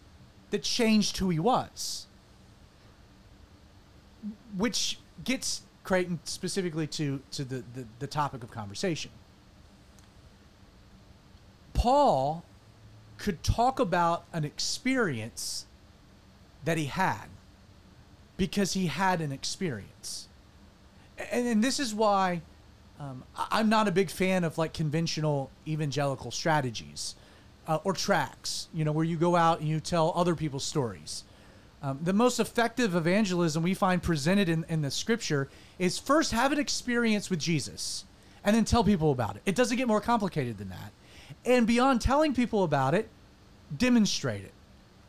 that changed who he was. Which gets Creighton specifically to, to the, the, the topic of conversation. Paul could talk about an experience that he had because he had an experience. And, and this is why um, I'm not a big fan of like conventional evangelical strategies uh, or tracks, you know, where you go out and you tell other people's stories. Um, the most effective evangelism we find presented in, in the scripture is first have an experience with Jesus and then tell people about it. It doesn't get more complicated than that. And beyond telling people about it, demonstrate it.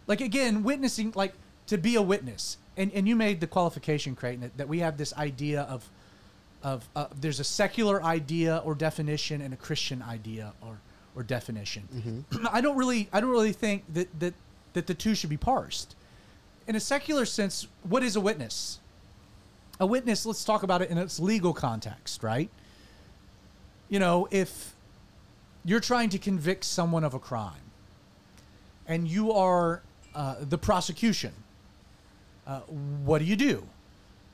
Like again, witnessing, like to be a witness. And, and you made the qualification, Creighton, that, that we have this idea of, of uh, there's a secular idea or definition and a Christian idea or, or definition. I don't really I don't really think that, that that the two should be parsed. In a secular sense, what is a witness? A witness, let's talk about it in its legal context, right? You know, if you're trying to convict someone of a crime and you are uh, the prosecution, uh, what do you do?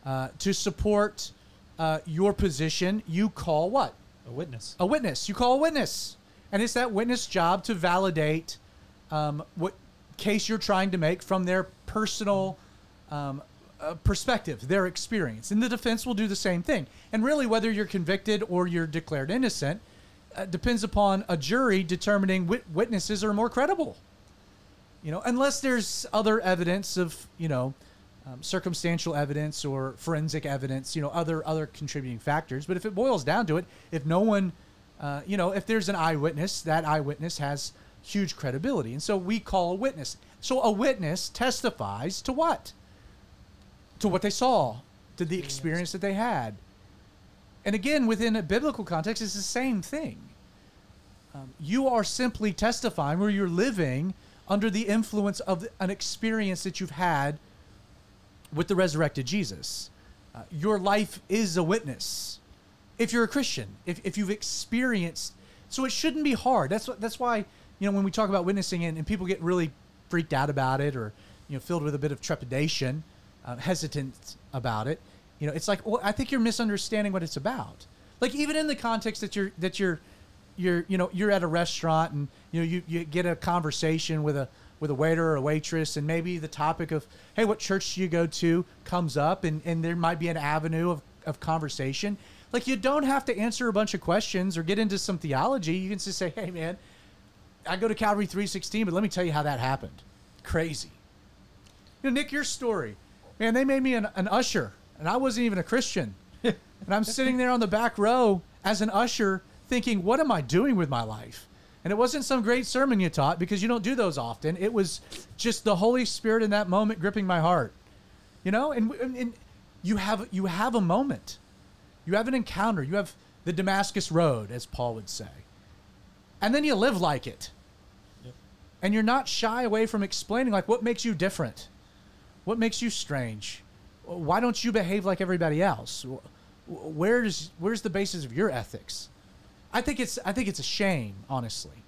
Uh, to support uh, your position, you call what? A witness. a witness. You call a witness, and it's that witness' job to validate um, what case you're trying to make from their personal um, uh, perspective, their experience. And the defense will do the same thing. And really, whether you're convicted or you're declared innocent uh, depends upon a jury determining witnesses are more credible. You know, unless there's other evidence of you know um, circumstantial evidence or forensic evidence, you know, other other contributing factors. But if it boils down to it, if no one, uh, you know, if there's an eyewitness, that eyewitness has huge credibility, and so we call a witness. So a witness testifies to what? To what they saw, to the experience that they had. And again, within a biblical context, it's the same thing. Um, you are simply testifying where you're living under the influence of an experience that you've had with the resurrected Jesus. Uh, your life is a witness. If you're a Christian, if, if you've experienced, so it shouldn't be hard. That's what, that's why you know when we talk about witnessing and, and people get really freaked out about it or you know filled with a bit of trepidation, uh, hesitant about it. You know, it's like well, I think you're misunderstanding what it's about. Like even in the context that you're that you're you're you know you're at a restaurant and you know you, you get a conversation with a with a waiter or a waitress and maybe the topic of hey what church do you go to comes up and, and there might be an avenue of, of conversation. Like you don't have to answer a bunch of questions or get into some theology. You can just say hey man i go to calvary 316 but let me tell you how that happened. Crazy. You know nick your story man they made me an, an usher and i wasn't even a christian and i'm sitting there on the back row as an usher thinking what am i doing with my life and it wasn't some great sermon you taught because you don't do those often. It was just the Holy Spirit in that moment gripping my heart. You know, and, and, and you have you have a moment. You have an encounter. You have the Damascus road, as Paul would say. And then you live like it. And you're not shy away from explaining like what makes you different? What makes you strange? Why don't you behave like everybody else? Where's where's the basis of your ethics? I think it's I think it's a shame, honestly.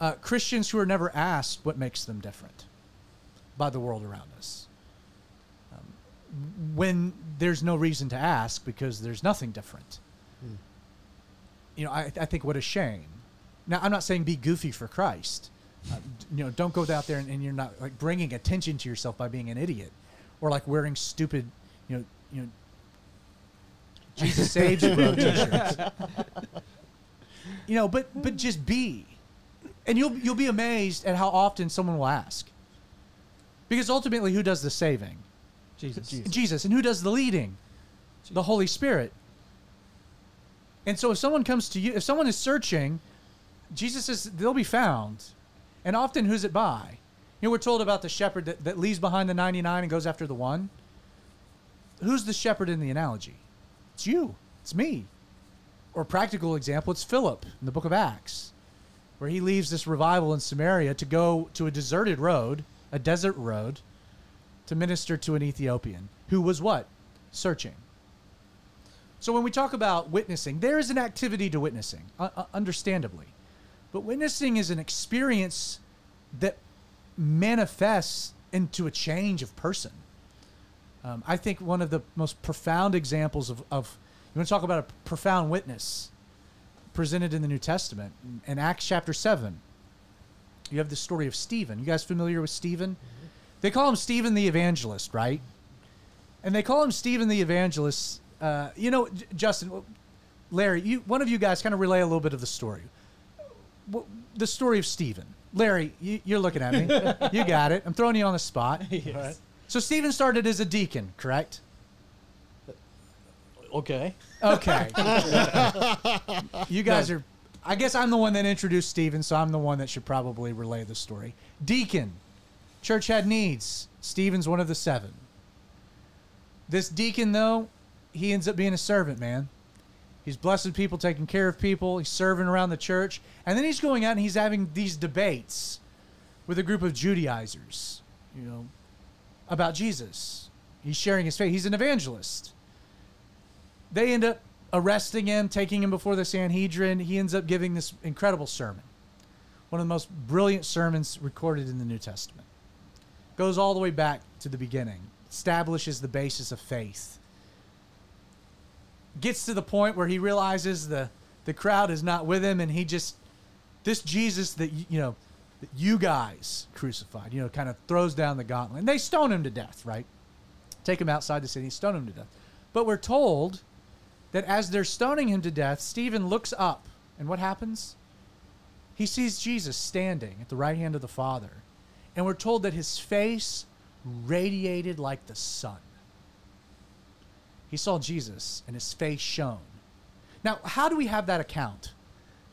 Uh, Christians who are never asked what makes them different by the world around us. Um, when there's no reason to ask because there's nothing different. You know, I, I think what a shame. Now, I'm not saying be goofy for Christ. Uh, you know, don't go out there and, and you're not like bringing attention to yourself by being an idiot, or like wearing stupid, you know, you know, Jesus saves you, bro. T-shirts. You know, but but just be, and you'll you'll be amazed at how often someone will ask. Because ultimately, who does the saving? Jesus. Jesus. And who does the leading? The Holy Spirit. And so, if someone comes to you, if someone is searching, Jesus says they'll be found. And often, who's it by? You know, we're told about the shepherd that, that leaves behind the 99 and goes after the one. Who's the shepherd in the analogy? It's you. It's me. Or practical example, it's Philip in the book of Acts, where he leaves this revival in Samaria to go to a deserted road, a desert road, to minister to an Ethiopian who was what? Searching. So when we talk about witnessing, there is an activity to witnessing, uh, uh, understandably. But witnessing is an experience that manifests into a change of person. Um, I think one of the most profound examples of, of you want to talk about a profound witness presented in the New Testament in Acts chapter 7. You have the story of Stephen. You guys familiar with Stephen? They call him Stephen the evangelist, right? And they call him Stephen the evangelist. Uh, you know, J- Justin, Larry, you, one of you guys kind of relay a little bit of the story. The story of Stephen. Larry, you, you're looking at me. you got it. I'm throwing you on the spot. Yes. So Stephen started as a deacon, correct? Okay. Okay. you guys are. I guess I'm the one that introduced Stephen, so I'm the one that should probably relay the story. Deacon, church had needs. Stephen's one of the seven. This deacon, though, he ends up being a servant, man. He's blessing people, taking care of people. He's serving around the church. And then he's going out and he's having these debates with a group of Judaizers, you know, about Jesus. He's sharing his faith. He's an evangelist they end up arresting him, taking him before the Sanhedrin. He ends up giving this incredible sermon, one of the most brilliant sermons recorded in the New Testament. Goes all the way back to the beginning, establishes the basis of faith. Gets to the point where he realizes the the crowd is not with him, and he just this Jesus that you know that you guys crucified, you know, kind of throws down the gauntlet. And they stone him to death, right? Take him outside the city, stone him to death. But we're told that as they're stoning him to death, Stephen looks up, and what happens? He sees Jesus standing at the right hand of the Father, and we're told that his face radiated like the sun. He saw Jesus, and his face shone. Now, how do we have that account?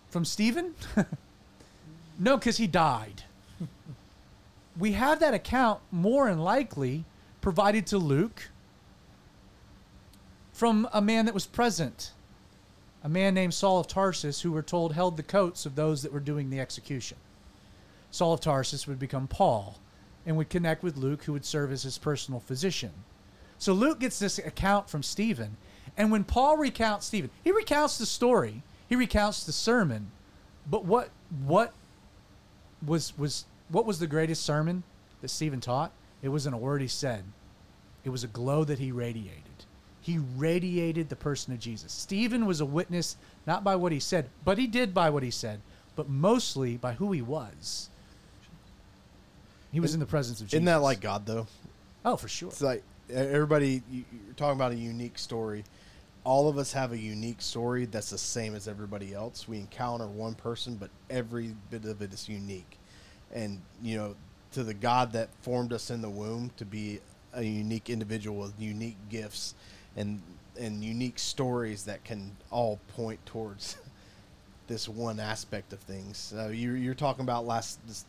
From Stephen? no, because he died. we have that account more than likely provided to Luke from a man that was present, a man named Saul of Tarsus, who we're told held the coats of those that were doing the execution. Saul of Tarsus would become Paul and would connect with Luke, who would serve as his personal physician. So Luke gets this account from Stephen, and when Paul recounts Stephen, he recounts the story, he recounts the sermon, but what what was was what was the greatest sermon that Stephen taught? It wasn't a word he said. It was a glow that he radiated. He radiated the person of Jesus. Stephen was a witness not by what he said, but he did by what he said, but mostly by who he was. He was in the presence of Jesus. Isn't that like God though? Oh, for sure. It's like everybody. you- You're talking about a unique story. All of us have a unique story that's the same as everybody else. We encounter one person, but every bit of it is unique. And you know, to the God that formed us in the womb to be a unique individual with unique gifts and and unique stories that can all point towards this one aspect of things. Uh, you, you're talking about last this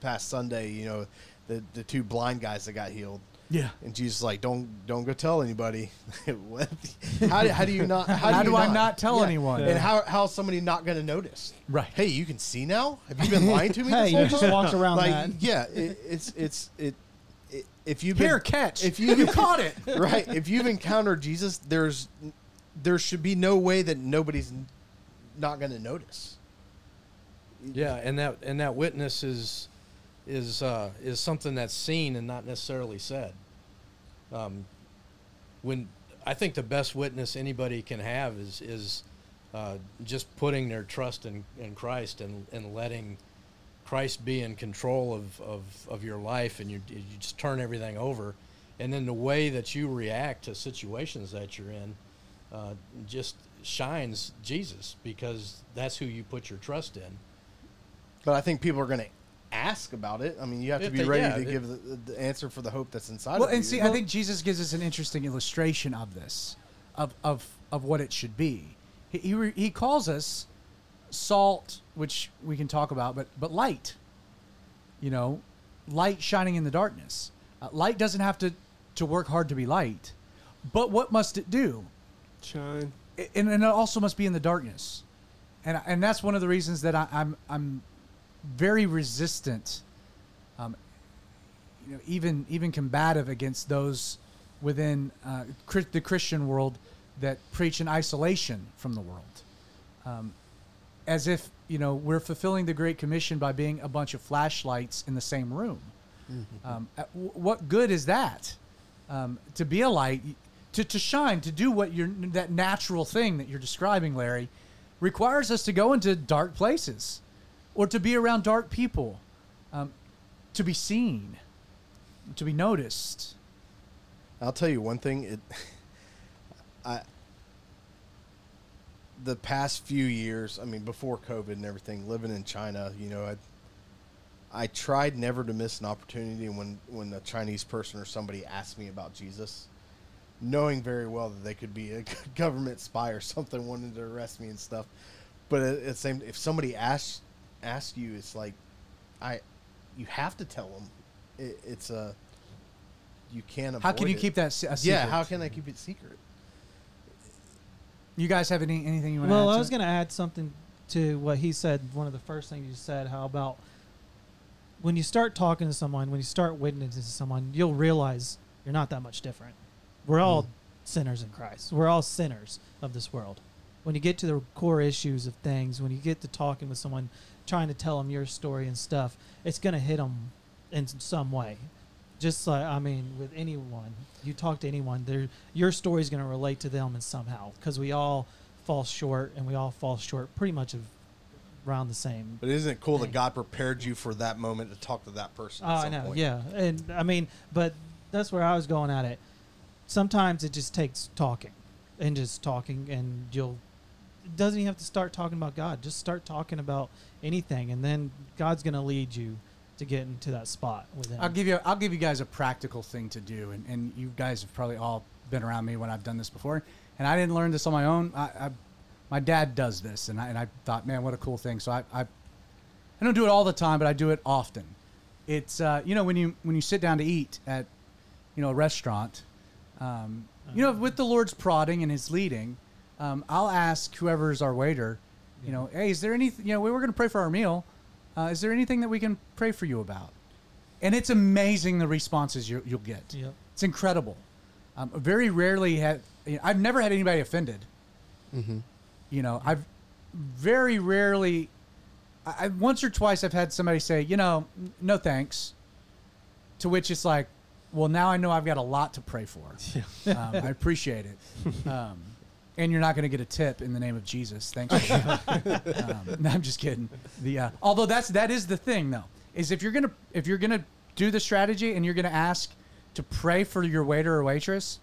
past Sunday. You know, the the two blind guys that got healed. Yeah. And Jesus is like, don't don't go tell anybody. what? How, do- how do you not? How, How you do I not tell anyone? And how how is somebody not going to notice? Right. Hey, you can see now. Have you been lying to me? Hey, this you whole just time? walked around like, that. Yeah, it, it's it's it, it. If you've Here, catch. if you you caught it. right, if you've encountered Jesus, there's there should be no way that nobody's not going to notice. Yeah, and that and that witness is is uh, is something that's seen and not necessarily said. Um, when I think the best witness anybody can have is is uh, just putting their trust in, in Christ and, and letting Christ be in control of, of, of your life and you, you just turn everything over. And then the way that you react to situations that you're in uh, just shines Jesus because that's who you put your trust in. But I think people are going to ask about it. I mean, you have to If be they- ready yeah, to it- give the, the answer for the hope that's inside Well, of you. and see, I think Jesus gives us an interesting illustration of this, of of of what it should be. He he, re- he calls us salt, which we can talk about, but but light. You know, light shining in the darkness. Uh, light doesn't have to to work hard to be light, but what must it do? Shine. I- and, and it also must be in the darkness, and and that's one of the reasons that I, I'm I'm very resistant, um, you know, even even combative against those within uh, the Christian world that preach an isolation from the world, um, as if you know we're fulfilling the Great Commission by being a bunch of flashlights in the same room. Um, uh, w- what good is that? Um, to be a light, to, to shine, to do what you're that natural thing that you're describing, Larry, requires us to go into dark places, or to be around dark people, um, to be seen, to be noticed. I'll tell you one thing. It, I, the past few years, I mean, before COVID and everything, living in China, you know, I, I tried never to miss an opportunity when when a Chinese person or somebody asked me about Jesus, knowing very well that they could be a government spy or something, wanting to arrest me and stuff. But at the same, if somebody asks asks you, it's like, I, you have to tell them. It, it's a, you can't. How can you it. keep that se- a secret? Yeah, how can I keep it secret? You guys have any anything you want to Well, add? I was going to add something to what he said. One of the first things you said, how about when you start talking to someone, when you start witnessing to someone, you'll realize you're not that much different. We're all hmm. sinners in Christ. We're all sinners of this world. When you get to the core issues of things, when you get to talking with someone, trying to tell them your story and stuff, it's going to hit them in some way. Just like I mean, with anyone, you talk to anyone, their your story is going to relate to them in somehow because we all fall short, and we all fall short pretty much of around the same. But isn't it cool that God prepared you for that moment to talk to that person? Oh, at I know, point? yeah, and I mean, but that's where I was going at it. Sometimes it just takes talking, and just talking, and you'll. Doesn't even have to start talking about God. Just start talking about anything, and then God's going to lead you to get into that spot with Him. I'll give you I'll give you guys a practical thing to do, and, and you guys have probably all been around me when I've done this before, and I didn't learn this on my own. I, I my dad does this, and I, and I thought, man, what a cool thing. So I, I I don't do it all the time, but I do it often. It's uh, you know when you when you sit down to eat at you know a restaurant, um, you know with the Lord's prodding and His leading, um, I'll ask whoever's our waiter, you know, hey, is there anything? You know, we were going to pray for our meal. Uh, is there anything that we can pray for you about? And it's amazing the responses you, you'll get. Yep. It's incredible. Um, very rarely have you know, I've never had anybody offended. Mm-hmm. You know, I've very rarely. I, I once or twice I've had somebody say, you know, no thanks. To which it's like, well, now I know I've got a lot to pray for. Um, I appreciate it. Um, and you're not going to get a tip in the name of Jesus. Thanks. For um, no, I'm just kidding. The uh, although that's that is the thing though is if you're gonna if you're gonna do the strategy and you're gonna ask to pray for your waiter or waitress,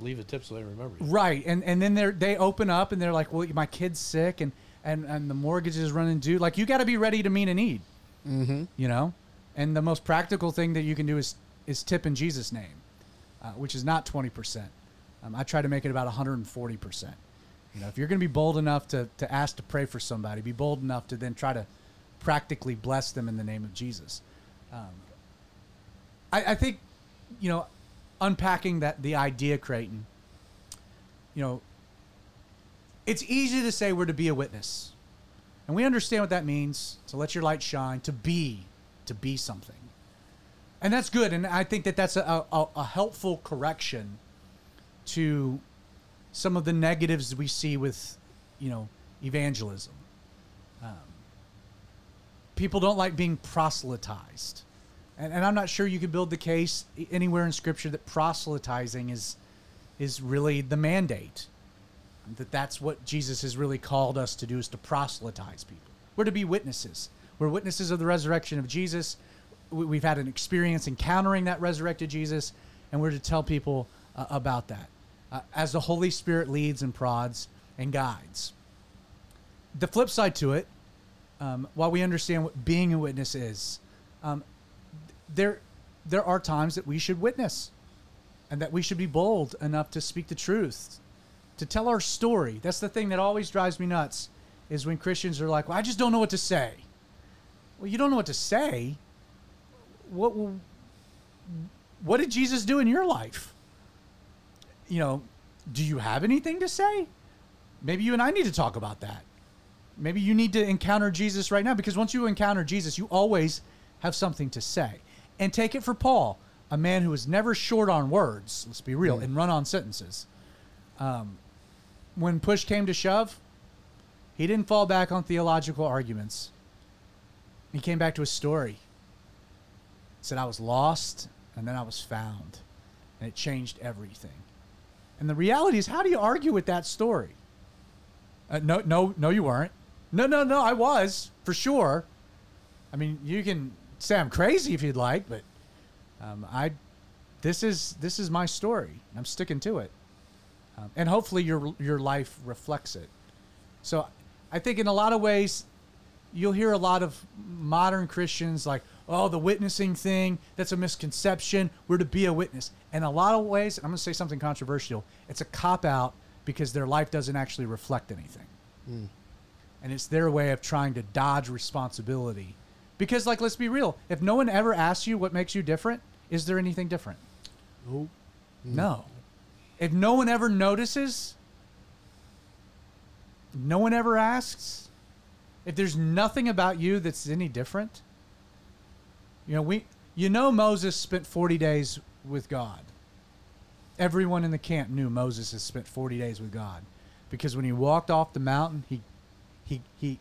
Leave a tip so they remember you. Right, and and then they they open up and they're like, well, my kid's sick and and and the mortgage is running due. Like you got to be ready to meet a need. Mm-hmm. You know, and the most practical thing that you can do is is tip in Jesus' name, uh, which is not twenty percent. Um, I try to make it about one hundred and forty percent. You know, if you're going to be bold enough to to ask to pray for somebody, be bold enough to then try to practically bless them in the name of Jesus. Um, I, I think, you know, unpacking that the idea, Creighton. You know, it's easy to say we're to be a witness, and we understand what that means to let your light shine, to be, to be something, and that's good. And I think that that's a, a, a helpful correction to some of the negatives we see with, you know, evangelism. Um, people don't like being proselytized. And, and I'm not sure you could build the case anywhere in Scripture that proselytizing is is really the mandate. That that's what Jesus has really called us to do is to proselytize people. We're to be witnesses. We're witnesses of the resurrection of Jesus. We- We've had an experience encountering that resurrected Jesus, and we're to tell people uh, about that uh, as the Holy Spirit leads and prods and guides. The flip side to it, um, while we understand what being a witness is, um, there there are times that we should witness and that we should be bold enough to speak the truth to tell our story that's the thing that always drives me nuts is when christians are like well i just don't know what to say well you don't know what to say what what did Jesus do in your life? You know, do you have anything to say? Maybe you and I need to talk about that. Maybe you need to encounter Jesus right now because once you encounter Jesus, you always have something to say. And take it for Paul, a man who was never short on words, let's be real, and run on sentences. Um, when push came to shove, he didn't fall back on theological arguments. He came back to a story. He said, I was lost and then I was found. And it changed everything. And the reality is, how do you argue with that story? Uh, no, no, no, you weren't. No, no, no, I was for sure. I mean, you can say I'm crazy if you'd like, but um, I, this is this is my story. I'm sticking to it, um, and hopefully your your life reflects it. So, I think in a lot of ways, you'll hear a lot of modern Christians like, "Oh, the witnessing thing, that's a misconception. We're to be a witness." In a lot of ways, I'm going to say something controversial. It's a cop out because their life doesn't actually reflect anything. Hmm. And it's their way of trying to dodge responsibility. Because like let's be real, if no one ever asks you what makes you different, is there anything different? Nope. Hmm. No. If no one ever notices, no one ever asks, if there's nothing about you that's any different, you know, we you know Moses spent 40 days with God. Everyone in the camp knew Moses has spent 40 days with God because when he walked off the mountain, he he he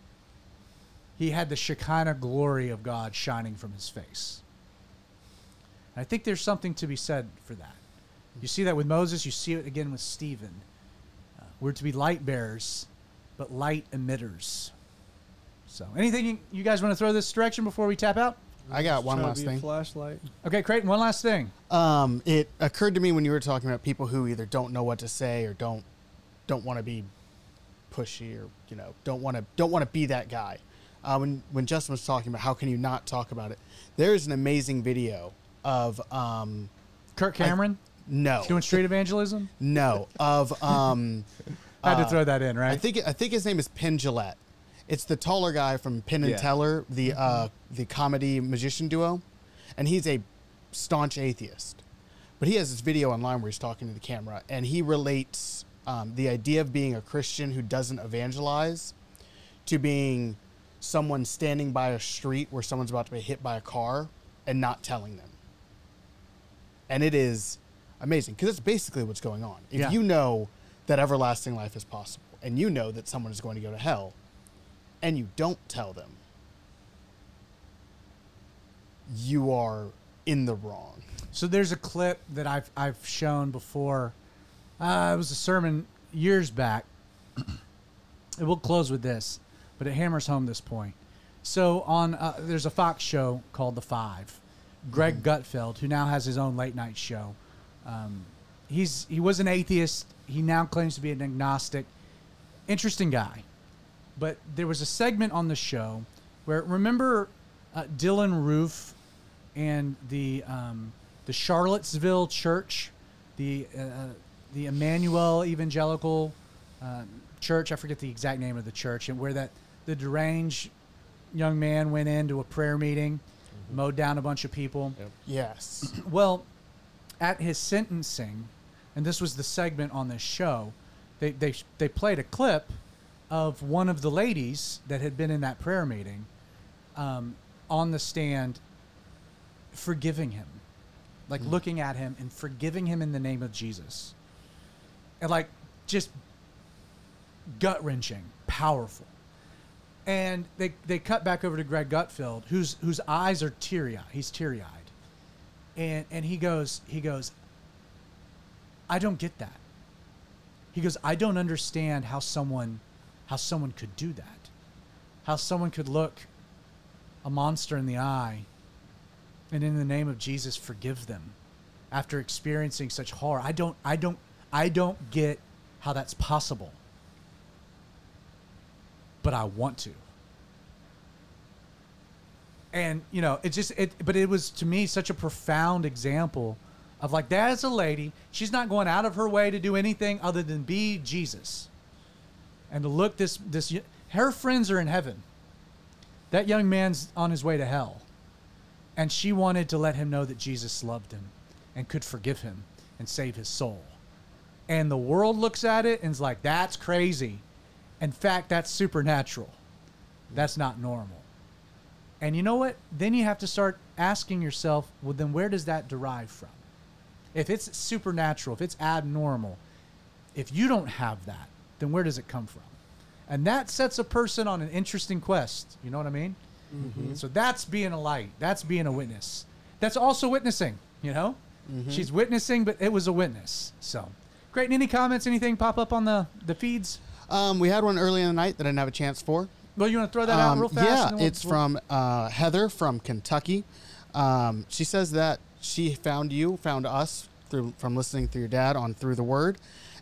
he had the Shekinah glory of God shining from his face. And I think there's something to be said for that. You see that with Moses, you see it again with Stephen. Uh, we're to be light bearers, but light emitters. So, anything you, you guys want to throw this direction before we tap out? I got one Trying to last be a thing. Flashlight. Okay, Creighton, one last thing. Um, it occurred to me when you were talking about people who either don't know what to say or don't don't want to be pushy or you know don't want to don't want to be that guy. Uh, when when Justin was talking about how can you not talk about it, there is an amazing video of um, Kirk Cameron no doing street evangelism. no of um, I had to uh, throw that in, right? I think I think his name is Penn Jillette. It's the taller guy from Penn and Yeah. Teller, the uh, the comedy magician duo, and he's a staunch atheist. But he has this video online where he's talking to the camera, and he relates um, the idea of being a Christian who doesn't evangelize to being someone standing by a street where someone's about to be hit by a car and not telling them. And it is amazing because it's basically what's going on. If Yeah. you know that everlasting life is possible and you know that someone is going to go to hell and you don't tell them, you are in the wrong. So there's a clip that I've I've shown before. Uh, it was a sermon years back. and we'll close with this, but it hammers home this point. So on uh, there's a Fox show called The Five. Greg Gutfeld, who now has his own late night show, um, he's he was an atheist. He now claims to be an agnostic. Interesting guy. But there was a segment on the show where remember uh, Dylann Roof and the um, the Charlottesville Church, the uh, the Emanuel Evangelical uh, Church. I forget the exact name of the church, and where that the deranged young man went into a prayer meeting, mowed down a bunch of people. Yes. Well, at his sentencing, and this was the segment on this show, they they they played a clip of one of the ladies that had been in that prayer meeting um, on the stand, forgiving him, like looking at him and forgiving him in the name of Jesus, and like just gut wrenching, powerful. And they they cut back over to Greg Gutfeld, whose whose eyes are teary eyed. He's teary eyed and and he goes he goes i don't get that. He goes i don't understand how someone how someone could do that. How someone could look a monster in the eye and in the name of jesus forgive them after experiencing such horror. I don't i don't i don't get how that's possible. But i want to. And you know it just it but it was to me such a profound example of like that is a lady she's not going out of her way to do anything other than be jesus and to look this this her friends are in heaven that young man's on his way to hell and she wanted to let him know that Jesus loved him and could forgive him and save his soul. And the world looks at it and is like, that's crazy. In fact, that's supernatural. That's not normal. And you know what? Then you have to start asking yourself, well, then where does that derive from? If it's supernatural, if it's abnormal, if you don't have that, then where does it come from? And that sets a person on an interesting quest. You know what I mean? So that's being a light. That's being a witness. That's also witnessing, you know? She's witnessing, but it was a witness. So great. And any comments, anything pop up on the, the feeds? Um, we had one early in the night that I didn't have a chance for. Well, you want to throw that out Um, real fast? Yeah, we'll- it's we'll- from uh, Heather from Kentucky. Um, she says that she found you, found us through from listening through your dad on through the word,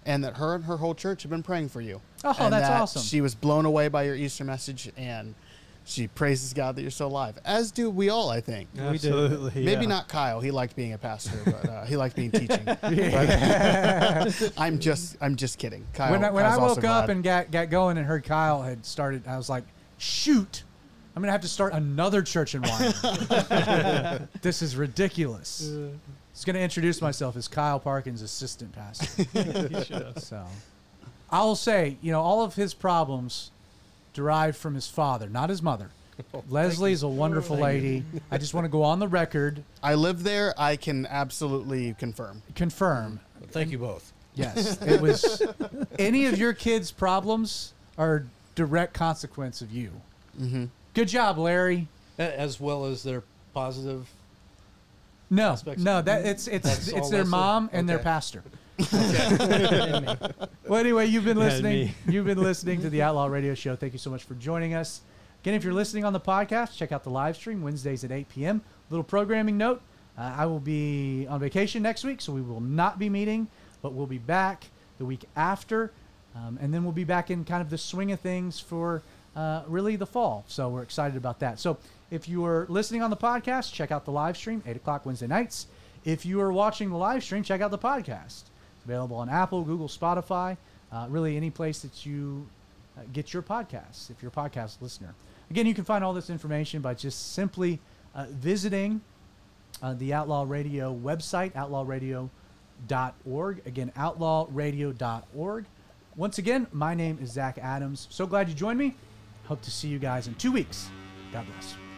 and that her and her whole church have been praying for you. Oh, and that's that awesome. She was blown away by your Easter message, and she praises God that you're still alive. As do we all, I think. We do. Absolutely. Maybe yeah. not Kyle. He liked being a pastor, but uh, he liked being teaching. I'm just, I'm just kidding. Kyle. when I, when I woke up glad. and got, got going and heard Kyle had started, I was like, shoot, I'm going to have to start another church in Wyoming. this is ridiculous. I was going to introduce myself as Kyle Parkins' assistant pastor. so I will say, you know, all of his problems derived from his father, not his mother. Leslie is a wonderful lady. I just want to go on the record, I live there. I can absolutely confirm. confirm Thank you both. Yes, it was. any of your kids' problems are direct consequence of you. Mm-hmm. Good job, Larry. As well as their positive. No, Aspects. no, that it's it's That's it's their Leslie? mom and their Okay. pastor. Well, anyway, you've been listening. me. You've been listening to the Outlaw Radio Show. Thank you so much for joining us. Again, if you're listening on the podcast, check out the live stream Wednesdays at 8 p.m. Little programming note: uh, I will be on vacation next week, so we will not be meeting, but we'll be back the week after, um, and then we'll be back in kind of the swing of things for uh, really the fall. So we're excited about that. So if you are listening on the podcast, check out the live stream 8 o'clock Wednesday nights. If you are watching the live stream, check out the podcast. It's available on Apple, Google, Spotify, uh, really any place that you uh, get your podcasts if you're a podcast listener. Again, you can find all this information by just simply uh, visiting uh, the Outlaw Radio website, outlawradio.org. Again, outlawradio.org. Once again, my name is Zach Adams. So glad you joined me. Hope to see you guys in two weeks. God bless.